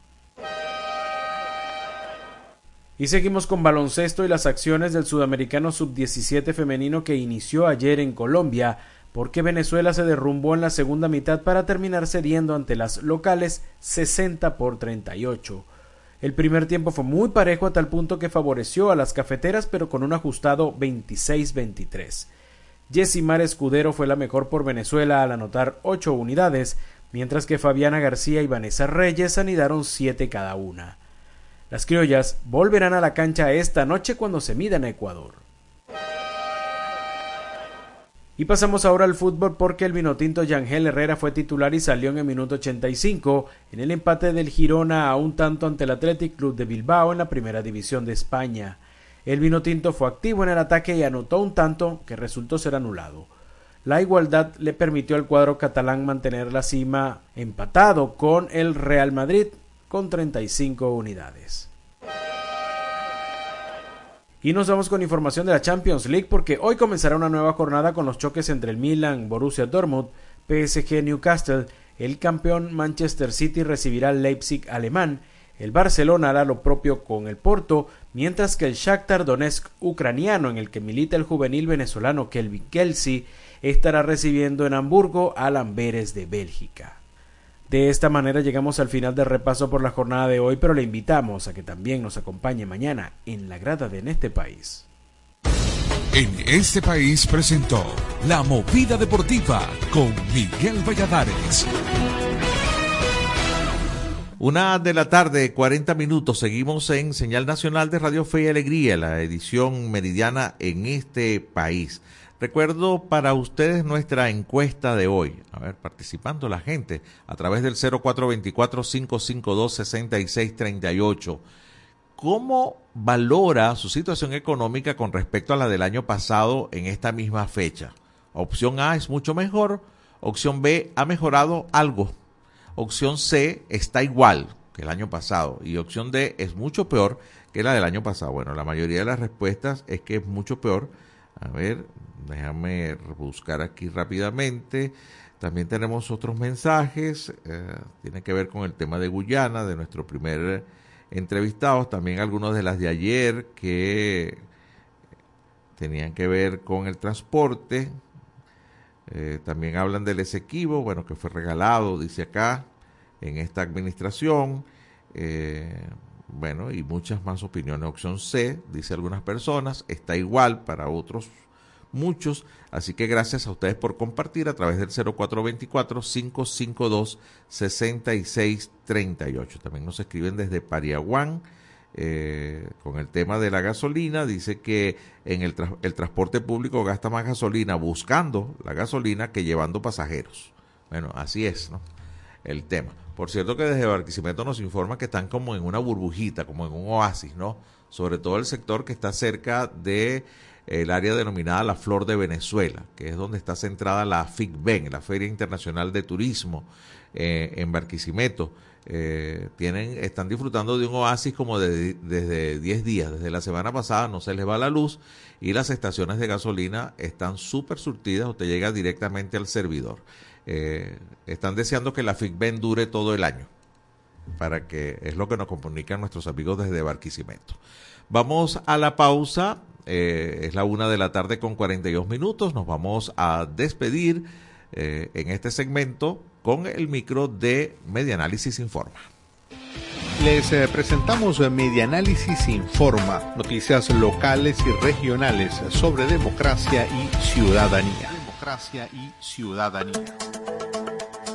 Y seguimos con baloncesto y las acciones del sudamericano sub-17 femenino que inició ayer en Colombia, porque Venezuela se derrumbó en la segunda mitad para terminar cediendo ante las locales 60 por 38. El primer tiempo fue muy parejo a tal punto que favoreció a las cafeteras pero con un ajustado 26-23. Jessimar Escudero fue la mejor por Venezuela al anotar 8 unidades, mientras que Fabiana García y Vanessa Reyes anidaron 7 cada una. Las criollas volverán a la cancha esta noche cuando se midan a Ecuador. Y pasamos ahora al fútbol porque el vinotinto Yangel Herrera fue titular y salió en el minuto 85 en el empate del Girona a un tanto ante el Athletic Club de Bilbao en la primera división de España. El vinotinto fue activo en el ataque y anotó un tanto que resultó ser anulado. La igualdad le permitió al cuadro catalán mantener la cima empatado con el Real Madrid con 35 unidades. Y nos vamos con información de la Champions League porque hoy comenzará una nueva jornada con los choques entre el Milan, Borussia Dortmund, PSG Newcastle, el campeón Manchester City recibirá al Leipzig alemán, el Barcelona hará lo propio con el Porto, mientras que el Shakhtar Donetsk ucraniano en el que milita el juvenil venezolano Kelvin Kelsey estará recibiendo en Hamburgo al Amberes de Bélgica. De esta manera llegamos al final del repaso por la jornada de hoy, pero le invitamos a que también nos acompañe mañana en la grada de En este país. En este país presentó La Movida Deportiva con Miguel Valladares. Una de la tarde, 40 minutos. Seguimos en Señal Nacional de Radio Fe y Alegría, la edición meridiana en este país. Recuerdo para ustedes nuestra encuesta de hoy. A ver, participando la gente a través del 0424-552-6638. ¿Cómo valora su situación económica con respecto a la del año pasado en esta misma fecha? Opción A es mucho mejor. Opción B ha mejorado algo. Opción C está igual que el año pasado. Y opción D es mucho peor que la del año pasado. Bueno, la mayoría de las respuestas es que es mucho peor. A ver, déjame buscar aquí rápidamente. También tenemos otros mensajes. Eh, tiene que ver con el tema de Guyana, de nuestro primer entrevistado. También algunos de las de ayer que tenían que ver con el transporte. Eh, también hablan del Esequibo, bueno, que fue regalado, dice acá, en esta administración. Eh, bueno, y muchas más opiniones. Opción C, dice algunas personas, está igual para otros muchos. Así que gracias a ustedes por compartir a través del 0424-552-6638. También nos escriben desde Pariaguán. Eh, con el tema de la gasolina, dice que en el, el transporte público gasta más gasolina buscando la gasolina que llevando pasajeros. Bueno, así es, ¿no? El tema. Por cierto que desde Barquisimeto nos informa que están como en una burbujita, como en un oasis, ¿no? Sobre todo el sector que está cerca de el área denominada la Flor de Venezuela, que es donde está centrada la FICBEN, la Feria Internacional de Turismo eh, en Barquisimeto. Eh, tienen, están disfrutando de un oasis como de, desde 10 días, desde la semana pasada no se les va la luz y las estaciones de gasolina están súper surtidas, usted llega directamente al servidor. Eh, están deseando que la FICBEN dure todo el año, para que es lo que nos comunican nuestros amigos desde Barquisimeto. Vamos a la pausa, eh, es la una de la tarde con 42 minutos, nos vamos a despedir eh, en este segmento con el micro de Medianálisis Informa. Les eh, presentamos Medianálisis Informa, noticias locales y regionales sobre democracia y ciudadanía. Democracia y ciudadanía.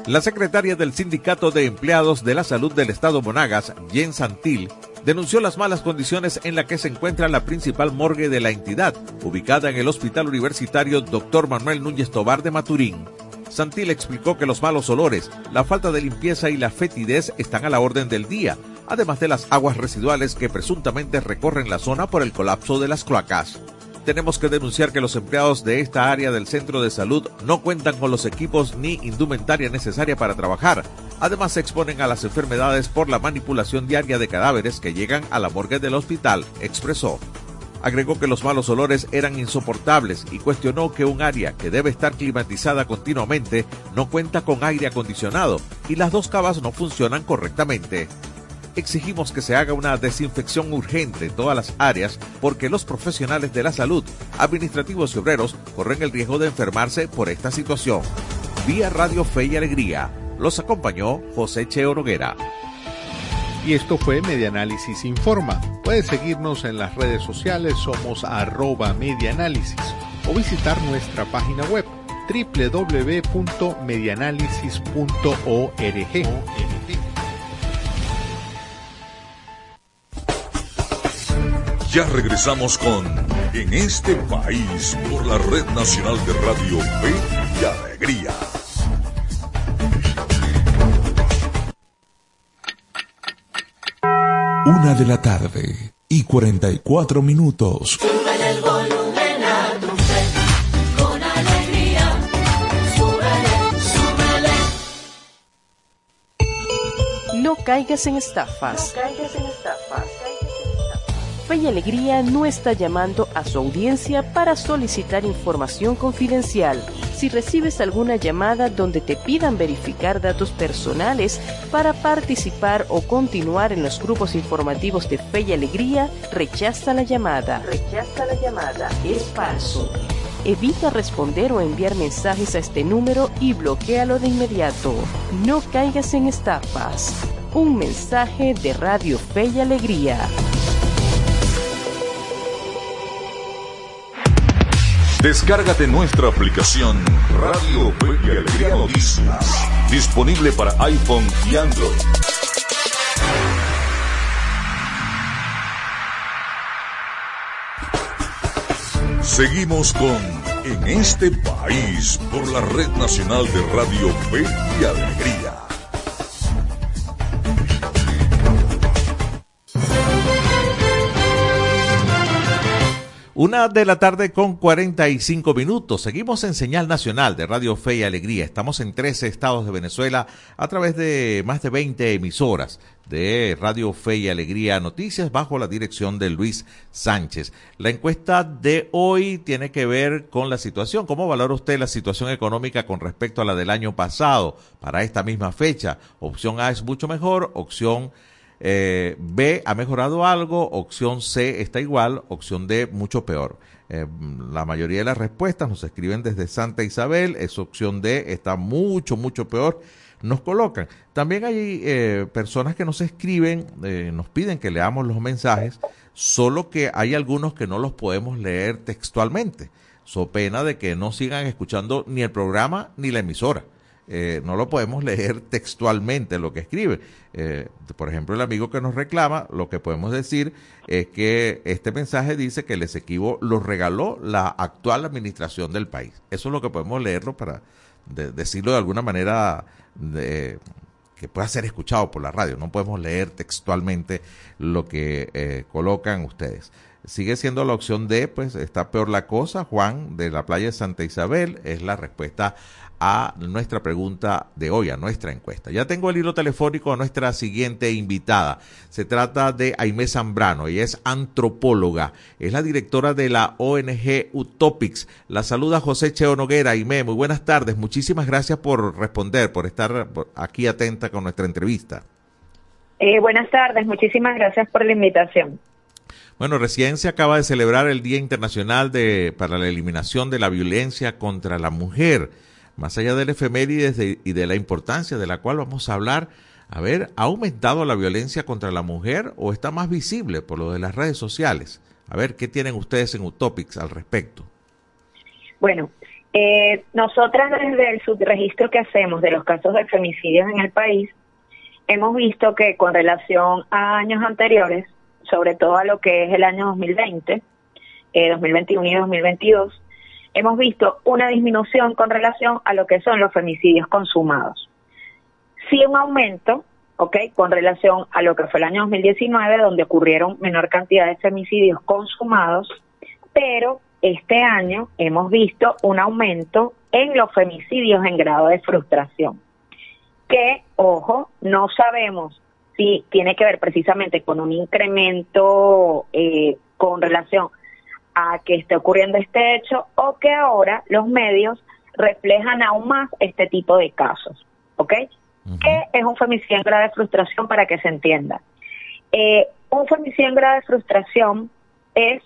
La secretaria del Sindicato de Empleados de la Salud del Estado Monagas, Jen Santil, denunció las malas condiciones en las que se encuentra la principal morgue de la entidad, ubicada en el Hospital Universitario Dr. Manuel Núñez Tobar de Maturín. Santil explicó que los malos olores, la falta de limpieza y la fetidez están a la orden del día, además de las aguas residuales que presuntamente recorren la zona por el colapso de las cloacas. Tenemos que denunciar que los empleados de esta área del centro de salud no cuentan con los equipos ni indumentaria necesaria para trabajar. Además se exponen a las enfermedades por la manipulación diaria de cadáveres que llegan a la morgue del hospital, expresó. Agregó que los malos olores eran insoportables y cuestionó que un área que debe estar climatizada continuamente no cuenta con aire acondicionado y las dos cavas no funcionan correctamente. exigimos que se haga una desinfección urgente en todas las áreas porque los profesionales de la salud, administrativos y obreros corren el riesgo de enfermarse por esta situación. Vía Radio Fe y Alegría. Los acompañó José Cheo Noguera. Y esto fue Medianálisis Informa. Puedes seguirnos en las redes sociales, somos arroba medianálisis o visitar nuestra página web www.medianálisis.org. Ya regresamos con En este país por la Red Nacional de Radio Fe y Alegría. Una de la tarde y 44 minutos. Súbele el volumen a tu fe, con alegría. Súbele, súbele. No caigas en estafas. Fe y Alegría no está llamando a su audiencia para solicitar información confidencial. Si recibes alguna llamada donde te pidan verificar datos personales para participar o continuar en los grupos informativos de Fe y Alegría, rechaza la llamada. Rechaza la llamada. Es falso. Evita responder o enviar mensajes a este número y bloquealo de inmediato. No caigas en estafas. Un mensaje de Radio Fe y Alegría. Descárgate nuestra aplicación Radio Fe y Alegría Noticias, disponible para iPhone y Android. Seguimos con En este país por la Red Nacional de Radio Fe y Alegría. Una de la tarde con 45 minutos. Seguimos en señal nacional de Radio Fe y Alegría. Estamos en 13 estados de Venezuela a través de más de 20 emisoras de Radio Fe y Alegría Noticias bajo la dirección de Luis Sánchez. La encuesta de hoy tiene que ver con la situación. ¿Cómo valora usted la situación económica con respecto a la del año pasado para esta misma fecha? Opción A es mucho mejor, opción eh, B ha mejorado algo, opción C está igual, opción D mucho peor. Eh, la mayoría de las respuestas nos escriben desde Santa Isabel, es opción D está mucho, mucho peor. Nos colocan. También hay eh, personas que nos escriben, eh, nos piden que leamos los mensajes, solo que hay algunos que no los podemos leer textualmente, so pena de que no sigan escuchando ni el programa ni la emisora. Eh, no lo podemos leer textualmente lo que escribe. Eh, por ejemplo, el amigo que nos reclama, lo que podemos decir es que este mensaje dice que el Esequibo lo regaló la actual administración del país. Eso es lo que podemos leerlo para de- decirlo de alguna manera que pueda ser escuchado por la radio. No podemos leer textualmente lo que eh, colocan ustedes. Sigue siendo la opción D, pues está peor la cosa. Juan de la playa de Santa Isabel es la respuesta a nuestra pregunta de hoy, a nuestra encuesta. Ya tengo el hilo telefónico a nuestra siguiente invitada. Se trata de Aimé Zambrano, ella es antropóloga, es la directora de la ONG Utopics. La saluda José Cheo Noguera. Aimé, muy buenas tardes. Muchísimas gracias por responder, por estar aquí atenta con nuestra entrevista. Eh, buenas tardes, muchísimas gracias por la invitación. Bueno, recién se acaba de celebrar el Día Internacional de, para la Eliminación de la Violencia contra la Mujer. Más allá del efemérides de- y de la importancia de la cual vamos a hablar, a ver, ¿ha aumentado la violencia contra la mujer o está más visible por lo de las redes sociales? A ver, ¿qué tienen ustedes en Utopics al respecto? Bueno, eh, nosotras desde el subregistro que hacemos de los casos de femicidios en el país, hemos visto que con relación a años anteriores, sobre todo a lo que es el año 2020, eh, 2021 y 2022, hemos visto una disminución con relación a lo que son los femicidios consumados. Sí un aumento, ¿ok? Con relación a lo que fue el año 2019, donde ocurrieron menor cantidad de femicidios consumados, pero este año hemos visto un aumento en los femicidios en grado de frustración, que, ojo, no sabemos si tiene que ver precisamente con un incremento eh, con relación a que esté ocurriendo este hecho o que ahora los medios reflejan aún más este tipo de casos, ¿ok? ¿Qué es un femicidio en grado de frustración para que se entienda? Eh, un femicidio en grado de frustración es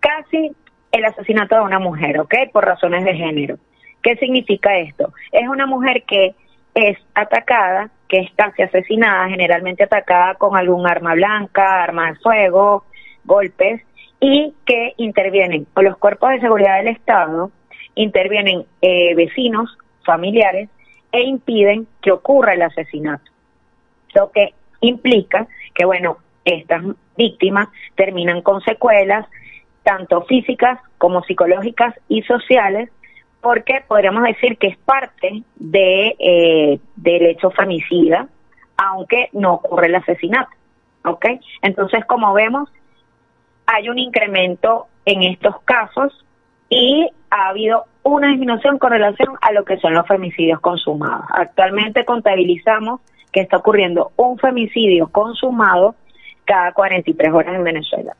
casi el asesinato de una mujer, ¿ok? Por razones de género. ¿Qué significa esto? Es una mujer que es atacada, que es casi asesinada, generalmente atacada con algún arma blanca, arma de fuego, golpes, y que intervienen o los cuerpos de seguridad del Estado, intervienen eh, vecinos, familiares, e impiden que ocurra el asesinato. Lo que implica que, bueno, estas víctimas terminan con secuelas, tanto físicas como psicológicas y sociales, porque podríamos decir que es parte de, eh, del hecho femicida, aunque no ocurre el asesinato. ¿Ok? Entonces, como vemos, hay un incremento en estos casos y ha habido una disminución con relación a lo que son los femicidios consumados. Actualmente contabilizamos que está ocurriendo un femicidio consumado cada 43 horas en Venezuela.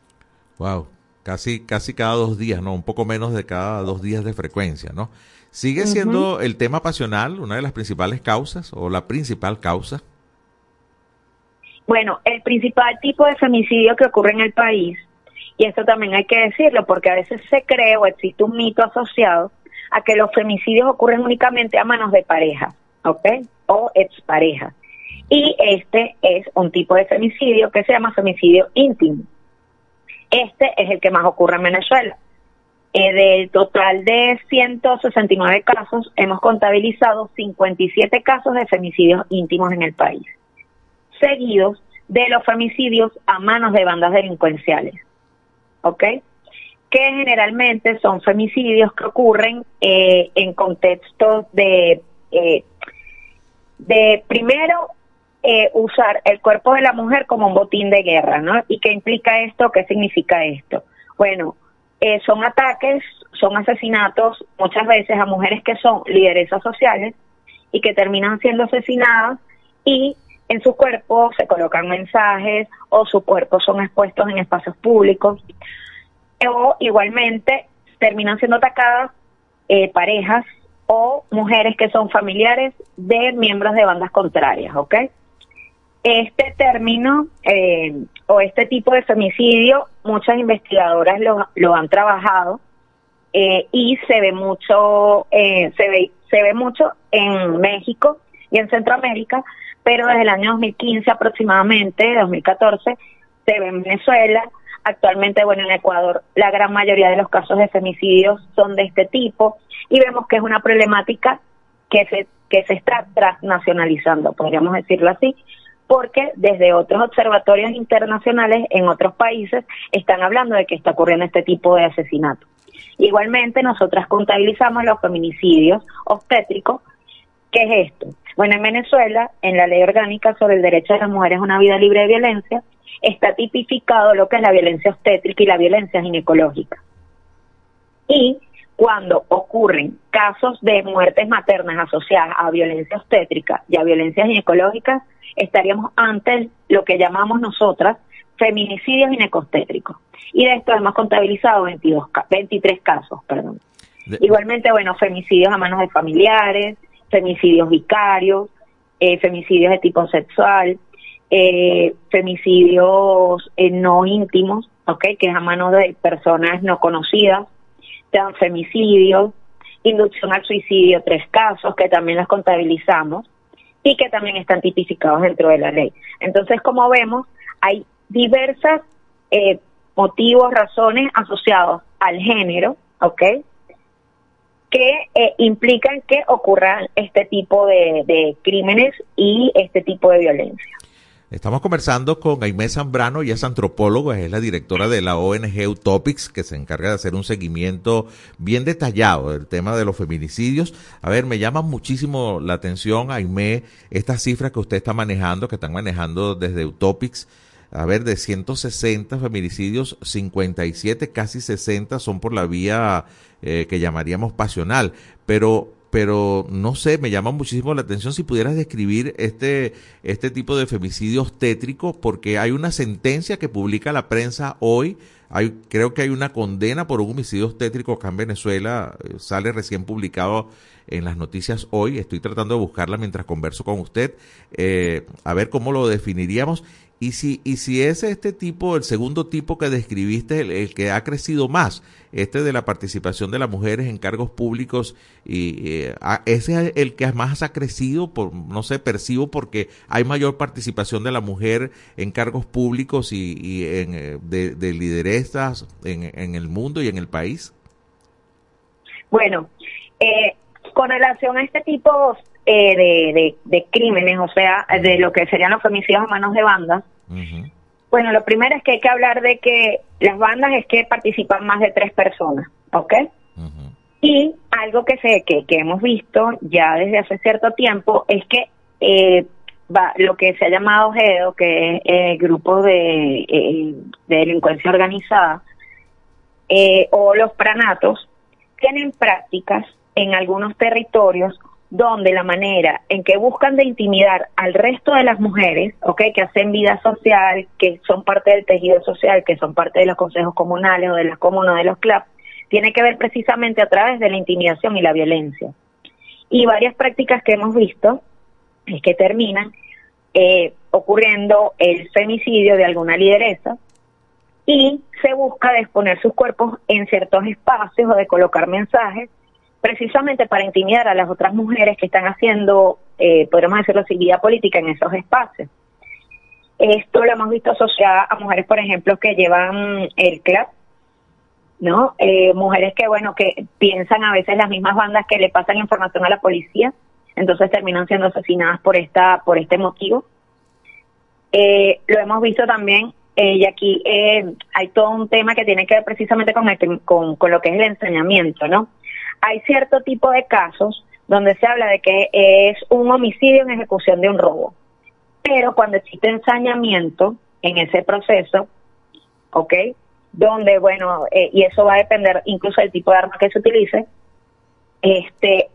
Wow, casi, casi cada dos días, ¿no? Un poco menos de cada dos días de frecuencia, ¿no? ¿Sigue siendo el tema pasional una de las principales causas o la principal causa? Bueno, el principal tipo de femicidio que ocurre en el país, y esto también hay que decirlo porque a veces se cree o existe un mito asociado a que los femicidios ocurren únicamente a manos de pareja, ¿ok? O expareja. Y este es un tipo de femicidio que se llama femicidio íntimo. Este es el que más ocurre en Venezuela. Eh, del total de 169 casos, hemos contabilizado 57 casos de femicidios íntimos en el país, seguidos de los femicidios a manos de bandas delincuenciales. ¿Ok? Que generalmente son femicidios que ocurren eh, en contextos de, eh, de primero, eh, usar el cuerpo de la mujer como un botín de guerra, ¿no? ¿Y qué implica esto? ¿Qué significa esto? Bueno, eh, son ataques, son asesinatos muchas veces a mujeres que son lideresas sociales y que terminan siendo asesinadas y en su cuerpo se colocan mensajes o su cuerpo son expuestos en espacios públicos o igualmente terminan siendo atacadas eh, parejas o mujeres que son familiares de miembros de bandas contrarias, ¿ok? Este término eh, o este tipo de femicidio, muchas investigadoras lo, lo han trabajado eh, y se ve mucho, eh, se ve, se ve mucho en México y en Centroamérica, pero desde el año 2015 aproximadamente, 2014, se ve en Venezuela. Actualmente, bueno, en Ecuador, la gran mayoría de los casos de femicidios son de este tipo y vemos que es una problemática que se, que se está transnacionalizando, podríamos decirlo así, porque desde otros observatorios internacionales en otros países están hablando de que está ocurriendo este tipo de asesinato. Igualmente, nosotras contabilizamos los feminicidios obstétricos. ¿Qué es esto? Bueno, en Venezuela, en la ley orgánica sobre el derecho de las mujeres a una vida libre de violencia, está tipificado lo que es la violencia obstétrica y la violencia ginecológica. Y cuando ocurren casos de muertes maternas asociadas a violencia obstétrica y a violencia ginecológica, estaríamos ante lo que llamamos nosotras feminicidios ginecostétricos. Y de esto hemos contabilizado 22, 23 casos, perdón. Igualmente, bueno, femicidios a manos de familiares, femicidios vicarios, eh, femicidios de tipo sexual, eh, femicidios eh, no íntimos, ¿ok? Que es a manos de personas no conocidas, transfemicidios, inducción al suicidio, tres casos que también los contabilizamos y que también están tipificados dentro de la ley. Entonces, como vemos, hay diversas eh, motivos, razones asociados al género, ¿ok? Que eh, implican que ocurran este tipo de crímenes y este tipo de violencia. Estamos conversando con Aimé Zambrano, ella es antropóloga, es la directora de la ONG Utopics, que se encarga de hacer un seguimiento bien detallado del tema de los feminicidios. A ver, me llama muchísimo la atención, Aimé, estas cifras que usted está manejando, que están manejando desde Utopics. A ver, de 160 feminicidios, 57, casi 60 son por la vía eh, que llamaríamos pasional. Pero pero no sé, me llama muchísimo la atención si pudieras describir este, este tipo de femicidios tétricos, porque hay una sentencia que publica la prensa hoy, hay, creo que hay una condena por un homicidio tétrico acá en Venezuela, eh, sale recién publicado en las noticias hoy, estoy tratando de buscarla mientras converso con usted, eh, a ver cómo lo definiríamos. Y si, y si es este tipo, el segundo tipo que describiste, el, que ha crecido más, este de la participación de las mujeres en cargos públicos, y eh, ese es el que más ha crecido, por, no sé, percibo porque hay mayor participación de la mujer en cargos públicos y, y en, eh, de, de lideresas en, en el mundo y en el país. Bueno, eh, con relación a este tipo eh, de, de- de crímenes, o sea, de lo que serían los femicidios a manos de bandas, bueno, lo primero es que hay que hablar de que las bandas es que participan más de tres personas, ¿ok? Y algo que, se, que, que hemos visto ya desde hace cierto tiempo es que eh, va, lo que se ha llamado GEDO, que es el grupo de, eh, de delincuencia organizada, eh, o los pranatos, tienen prácticas en algunos territorios donde la manera en que buscan de intimidar al resto de las mujeres, ¿ok? que hacen vida social, que son parte del tejido social, que son parte de los consejos comunales o de las comunas, de los clubs, tiene que ver precisamente a través de la intimidación y la violencia. Y varias prácticas que hemos visto es que terminan eh, ocurriendo el femicidio de alguna lideresa y se busca de exponer sus cuerpos en ciertos espacios o de colocar mensajes precisamente para intimidar a las otras mujeres que están haciendo, eh, podríamos decirlo vida política en esos espacios. Esto lo hemos visto asociado a mujeres, por ejemplo, que llevan el club, ¿no? Eh, mujeres que, bueno, que piensan a veces las mismas bandas que le pasan información a la policía, entonces terminan siendo asesinadas por esta, por este motivo. Eh, lo hemos visto también, eh, y aquí eh, hay todo un tema que tiene que ver precisamente con, el- con lo que es el enseñamiento, ¿no? Hay cierto tipo de casos donde se habla de que es un homicidio en ejecución de un robo, pero cuando existe ensañamiento en ese proceso, ¿ok? Donde, bueno, eh, y eso va a depender incluso del tipo de arma que se utilice, este,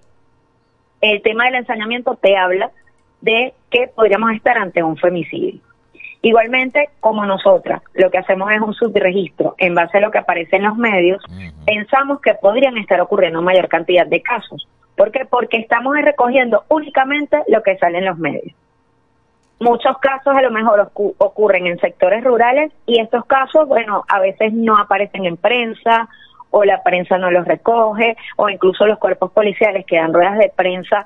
el tema del ensañamiento te habla de que podríamos estar ante un femicidio. Igualmente, como nosotras, lo que hacemos es un subregistro en base a lo que aparece en los medios, pensamos que podrían estar ocurriendo mayor cantidad de casos. ¿Por qué? Porque estamos recogiendo únicamente lo que sale en los medios. Muchos casos a lo mejor ocu- ocurren en sectores rurales y estos casos, bueno, a veces no aparecen en prensa o la prensa no los recoge o incluso los cuerpos policiales que dan ruedas de prensa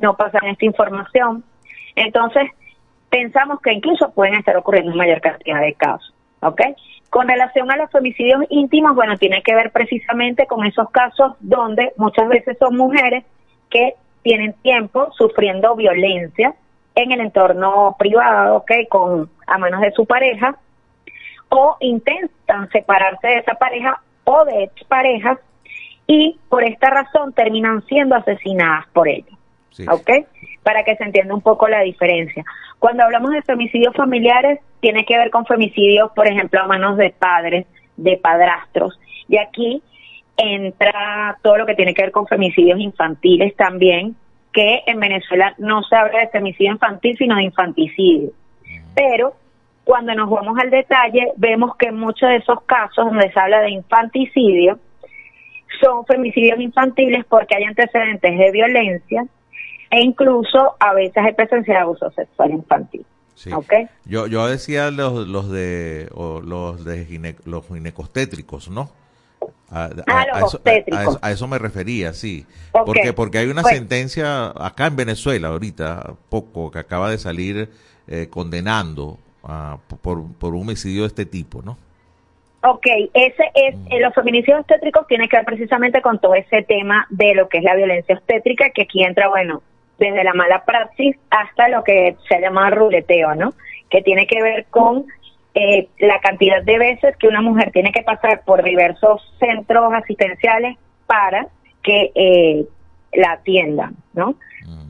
no pasan esta información. Entonces, pensamos que incluso pueden estar ocurriendo en mayor cantidad de casos. ¿ok? Con relación a los femicidios íntimos, bueno, tiene que ver precisamente con esos casos donde muchas veces son mujeres que tienen tiempo sufriendo violencia en el entorno privado, ¿ok? Con, a manos de su pareja, o intentan separarse de esa pareja o de exparejas y por esta razón terminan siendo asesinadas por ellos. ¿Ok? Para que se entienda un poco la diferencia. Cuando hablamos de femicidios familiares, tiene que ver con femicidios, por ejemplo, a manos de padres, de padrastros. Y aquí entra todo lo que tiene que ver con femicidios infantiles también, que en Venezuela no se habla de femicidio infantil, sino de infanticidio. Pero cuando nos vamos al detalle, vemos que muchos de esos casos donde se habla de infanticidio, son femicidios infantiles porque hay antecedentes de violencia e incluso a veces hay presencia de abuso sexual infantil. Sí. Yo, yo decía los, los de o los de gine- los ginecostétricos, ¿no? A, a- Ah, a eso, a- eso- a eso me refería, sí. Porque, porque hay una sentencia acá en Venezuela ahorita, poco, que acaba de salir eh, condenando ah, por, por un homicidio de este tipo, ¿no? Ok, ese es, eh, los feminicidios obstétricos tiene que ver precisamente con todo ese tema de lo que es la violencia obstétrica, que aquí entra, bueno, desde la mala praxis hasta lo que se ha llamado ruleteo, ¿no? Que tiene que ver con eh, la cantidad de veces que una mujer tiene que pasar por diversos centros asistenciales para que eh, la atiendan, ¿no?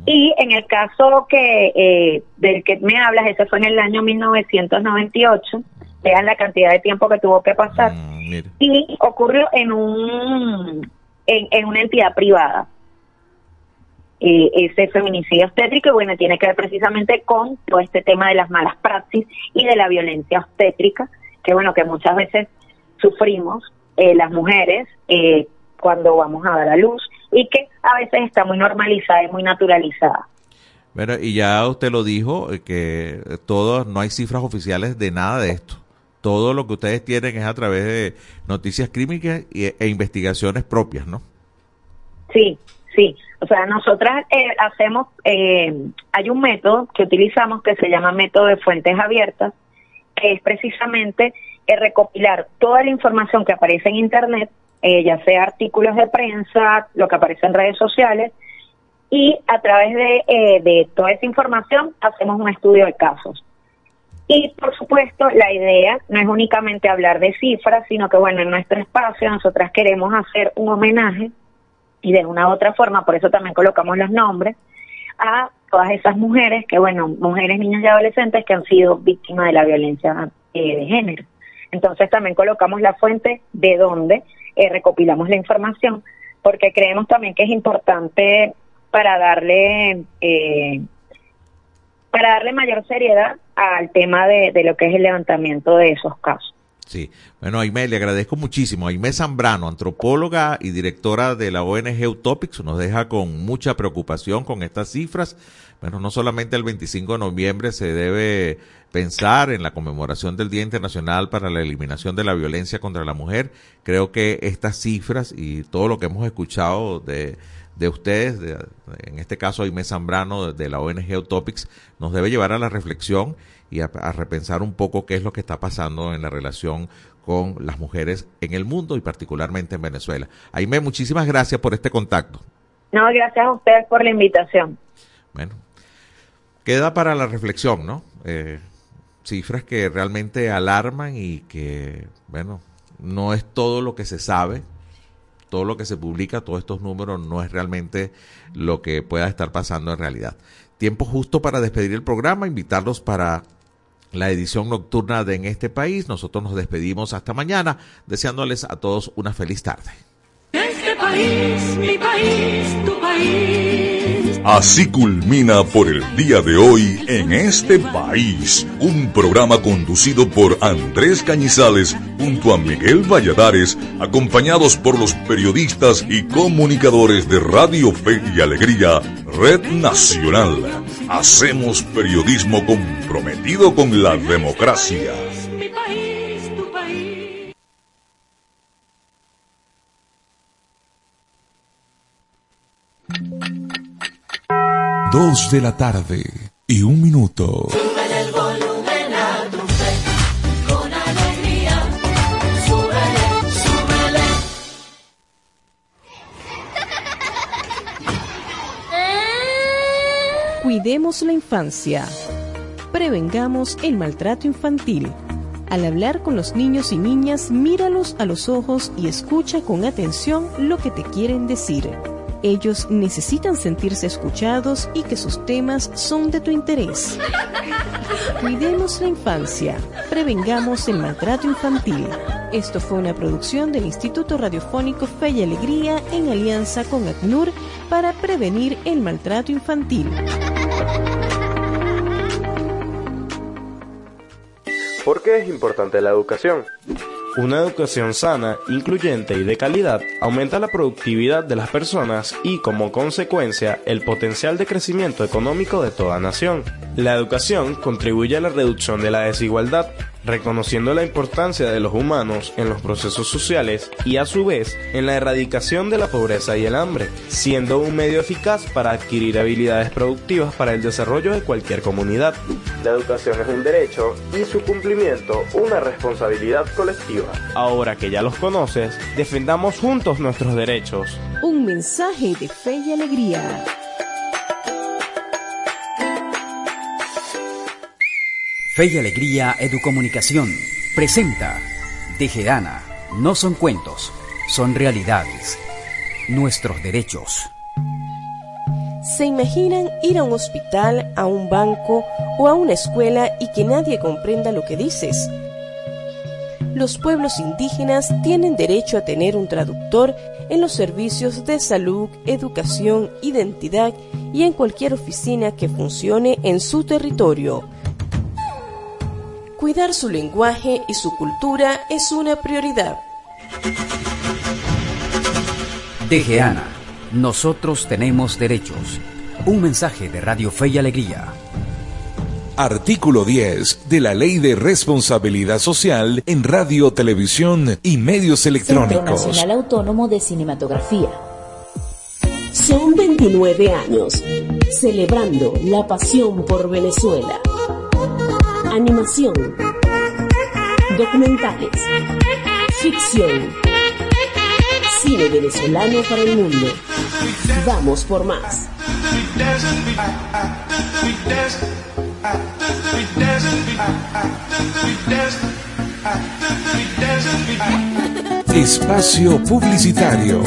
Y en el caso que eh, del que me hablas, ese fue en el año 1998, vean la cantidad de tiempo que tuvo que pasar, y ocurrió en un en, en una entidad privada. Eh, ese feminicidio obstétrico, y bueno, tiene que ver precisamente con todo este tema de las malas praxis y de la violencia obstétrica, que bueno, que muchas veces sufrimos eh, las mujeres eh, cuando vamos a dar a luz y que a veces está muy normalizada y muy naturalizada. Bueno, y ya usted lo dijo, eh, que todo, no hay cifras oficiales de nada de esto. Todo lo que ustedes tienen es a través de noticias crímicas y- e investigaciones propias, ¿no? Sí, sí. O sea, nosotras eh, hacemos, eh, hay un método que utilizamos que se llama método de fuentes abiertas, que es precisamente eh, recopilar toda la información que aparece en Internet, eh, ya sea artículos de prensa, lo que aparece en redes sociales, y a través de, eh, de toda esa información hacemos un estudio de casos. Y por supuesto, la idea no es únicamente hablar de cifras, sino que bueno, en nuestro espacio nosotras queremos hacer un homenaje y de una u otra forma, por eso también colocamos los nombres, a todas esas mujeres que, bueno, mujeres, niñas y adolescentes que han sido víctimas de la violencia eh, de género. Entonces también colocamos la fuente de donde eh, recopilamos la información, porque creemos también que es importante para darle eh, para darle mayor seriedad al tema de lo que es el levantamiento de esos casos. Sí. Bueno, Aime, le agradezco muchísimo. Aime Zambrano, antropóloga y directora de la ONG Utopics, nos deja con mucha preocupación con estas cifras. Bueno, no solamente el 25 de noviembre se debe pensar en la conmemoración del Día Internacional para la Eliminación de la Violencia contra la Mujer. Creo que estas cifras y todo lo que hemos escuchado de, de ustedes, de- en este caso Aime Zambrano de, la ONG Utopics, nos debe llevar a la reflexión y a, a repensar un poco qué es lo que está pasando en la relación con las mujeres en el mundo y particularmente en Venezuela. Aime, muchísimas gracias por este contacto. No, gracias a ustedes por la invitación. Bueno, queda para la reflexión, ¿no? Eh, cifras que realmente alarman y que, bueno, no es todo lo que se sabe, todo lo que se publica, todos estos números no es realmente lo que pueda estar pasando en realidad. Tiempo justo para despedir el programa, invitarlos para la edición nocturna de En este país. Nosotros nos despedimos hasta mañana, deseándoles a todos una feliz tarde. Este país, mi país, tu país. Así culmina por el día de hoy en este país, un programa conducido por Andrés Cañizales junto a Miguel Valladares, acompañados por los periodistas y comunicadores de Radio Fe y Alegría, Red Nacional. Hacemos periodismo comprometido con la democracia. Mi país, Dos de la tarde y un minuto. Súbele el volumen a tu fe, con alegría. Súbele, súbele. Cuidemos la infancia. Prevengamos el maltrato infantil. Al hablar con los niños y niñas, míralos a los ojos y escucha con atención lo que te quieren decir. Ellos necesitan sentirse escuchados y que sus temas son de tu interés. Cuidemos la infancia. Prevengamos el maltrato infantil. Esto fue una producción del Instituto Radiofónico Fe y Alegría en alianza con ACNUR para prevenir el maltrato infantil. ¿Por qué es importante la educación? Una educación sana, incluyente y de calidad aumenta la productividad de las personas y, como consecuencia, el potencial de crecimiento económico de toda nación. La educación contribuye a la reducción de la desigualdad, reconociendo la importancia de los humanos en los procesos sociales y, a su vez, en la erradicación de la pobreza y el hambre, siendo un medio eficaz para adquirir habilidades productivas para el desarrollo de cualquier comunidad. La educación es un derecho y su cumplimiento una responsabilidad colectiva. Ahora que ya los conoces, defendamos juntos nuestros derechos. Un mensaje de fe y alegría. Fe y Alegría Educomunicación presenta Tejedana. No son cuentos, son realidades. Nuestros derechos. ¿Se imaginan ir a un hospital, a un banco o a una escuela y que nadie comprenda lo que dices? Los pueblos indígenas tienen derecho a tener un traductor en los servicios de salud, educación, identidad y en cualquier oficina que funcione en su territorio. Cuidar su lenguaje y su cultura es una prioridad. Tejeana. Nosotros tenemos derechos. Un mensaje de Radio Fe y Alegría. Artículo 10 de la Ley de Responsabilidad Social en Radio, Televisión y Medios Centro Electrónicos. Nacional Autónomo de Cinematografía. Son 29 años celebrando la pasión por Venezuela. Animación, documentales, ficción, cine venezolano para el mundo. Vamos por más. Espacio Publicitario.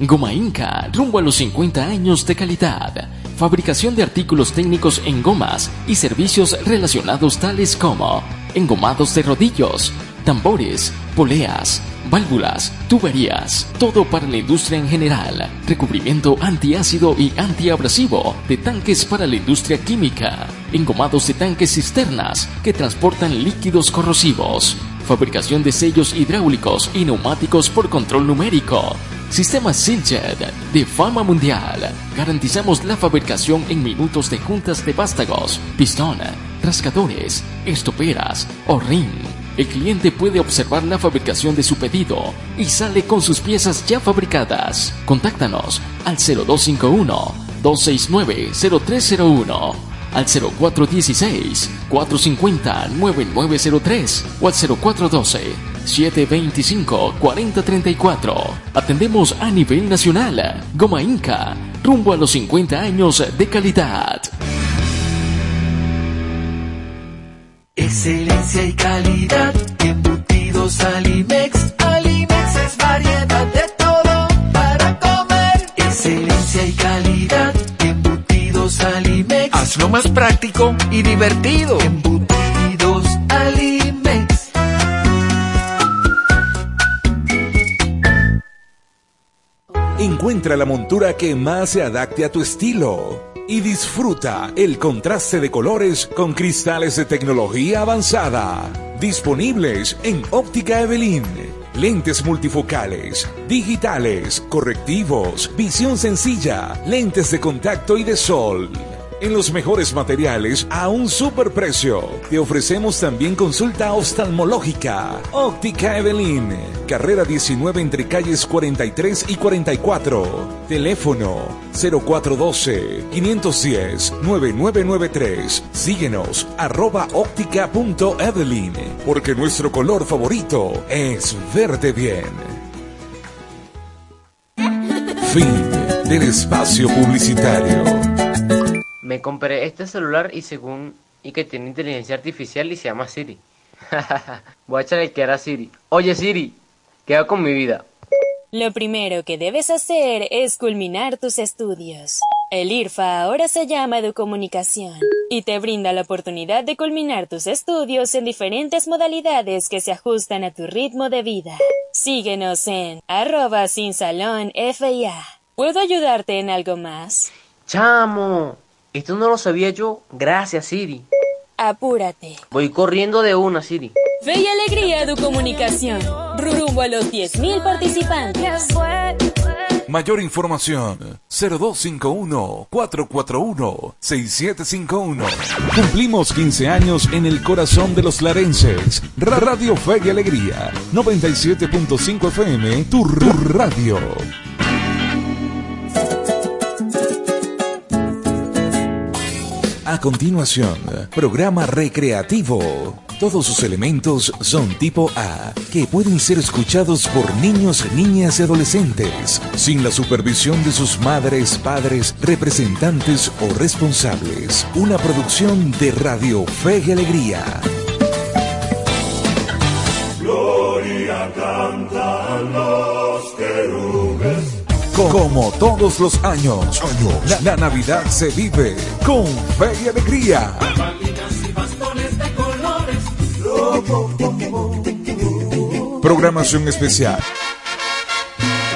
Goma Inca, rumbo a los 50 años de calidad. Fabricación de artículos técnicos en gomas y servicios relacionados tales como engomados de rodillos, tambores, poleas, válvulas, tuberías, todo para la industria en general, recubrimiento antiácido y antiabrasivo de tanques para la industria química, engomados de tanques cisternas que transportan líquidos corrosivos, fabricación de sellos hidráulicos y neumáticos por control numérico, Sistema Siljet de fama mundial. Garantizamos la fabricación en minutos de juntas de vástagos, pistón, rascadores, estoperas o ring. El cliente puede observar la fabricación de su pedido y sale con sus piezas ya fabricadas. Contáctanos al 0251 269 0301 al 0416-450-9903 o al 0412-725-4034. Atendemos a nivel nacional. Goma Inca, rumbo a los 50 años de calidad. Excelencia y calidad, más práctico y divertido. Embutidos Alimex. Encuentra la montura que más se adapte a tu estilo y disfruta el contraste de colores con cristales de tecnología avanzada. Disponibles en Óptica Evelyn. Lentes multifocales, digitales, correctivos, visión sencilla, lentes de contacto y de sol. En los mejores materiales a un superprecio. Te ofrecemos también consulta oftalmológica. Óptica Evelyn. Carrera 19 entre calles 43 y 44. Teléfono 0412-510-9993. Síguenos arroba óptica.evelyn. Porque nuestro color favorito es verde bien. Fin del espacio publicitario. Me compré este celular y según y que tiene inteligencia artificial y se llama Siri. Voy a echarle que era Siri. Oye Siri, ¿qué hago con mi vida? Lo primero que debes hacer es culminar tus estudios. El IRFA ahora se llama Educomunicación y te brinda la oportunidad de culminar tus estudios en diferentes modalidades que se ajustan a tu ritmo de vida. Síguenos en arroba sin salón FIA. ¿Puedo ayudarte en algo más? Chamo, esto no lo sabía yo. Gracias Siri. Apúrate. Voy corriendo de una Siri. Fe y alegría de comunicación. Rumbo a los 10.000 participantes. Mayor información 0251-441-6751. Cumplimos 15 años en el corazón de los larenses. Ra- Radio Fe y Alegría 97.5 FM, tu radio. A continuación, programa recreativo. Todos sus elementos son tipo A, que pueden ser escuchados por niños, niñas y adolescentes, sin la supervisión de sus madres, padres, representantes o responsables. Una producción de Radio Fe y Alegría. Gloria cantan los querubes. Como todos los años, la, la Navidad se vive con fe y alegría. Programación especial.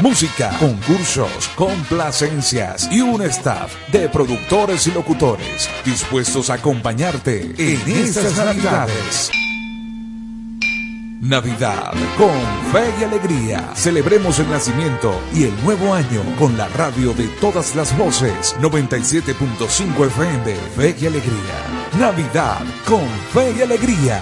Música, concursos, complacencias y un staff de productores y locutores dispuestos a acompañarte en estas Navidades. Navidad con fe y alegría. Celebremos el nacimiento y el nuevo año con la radio de todas las voces. 97.5 FM. Fe y alegría. Navidad con fe y alegría.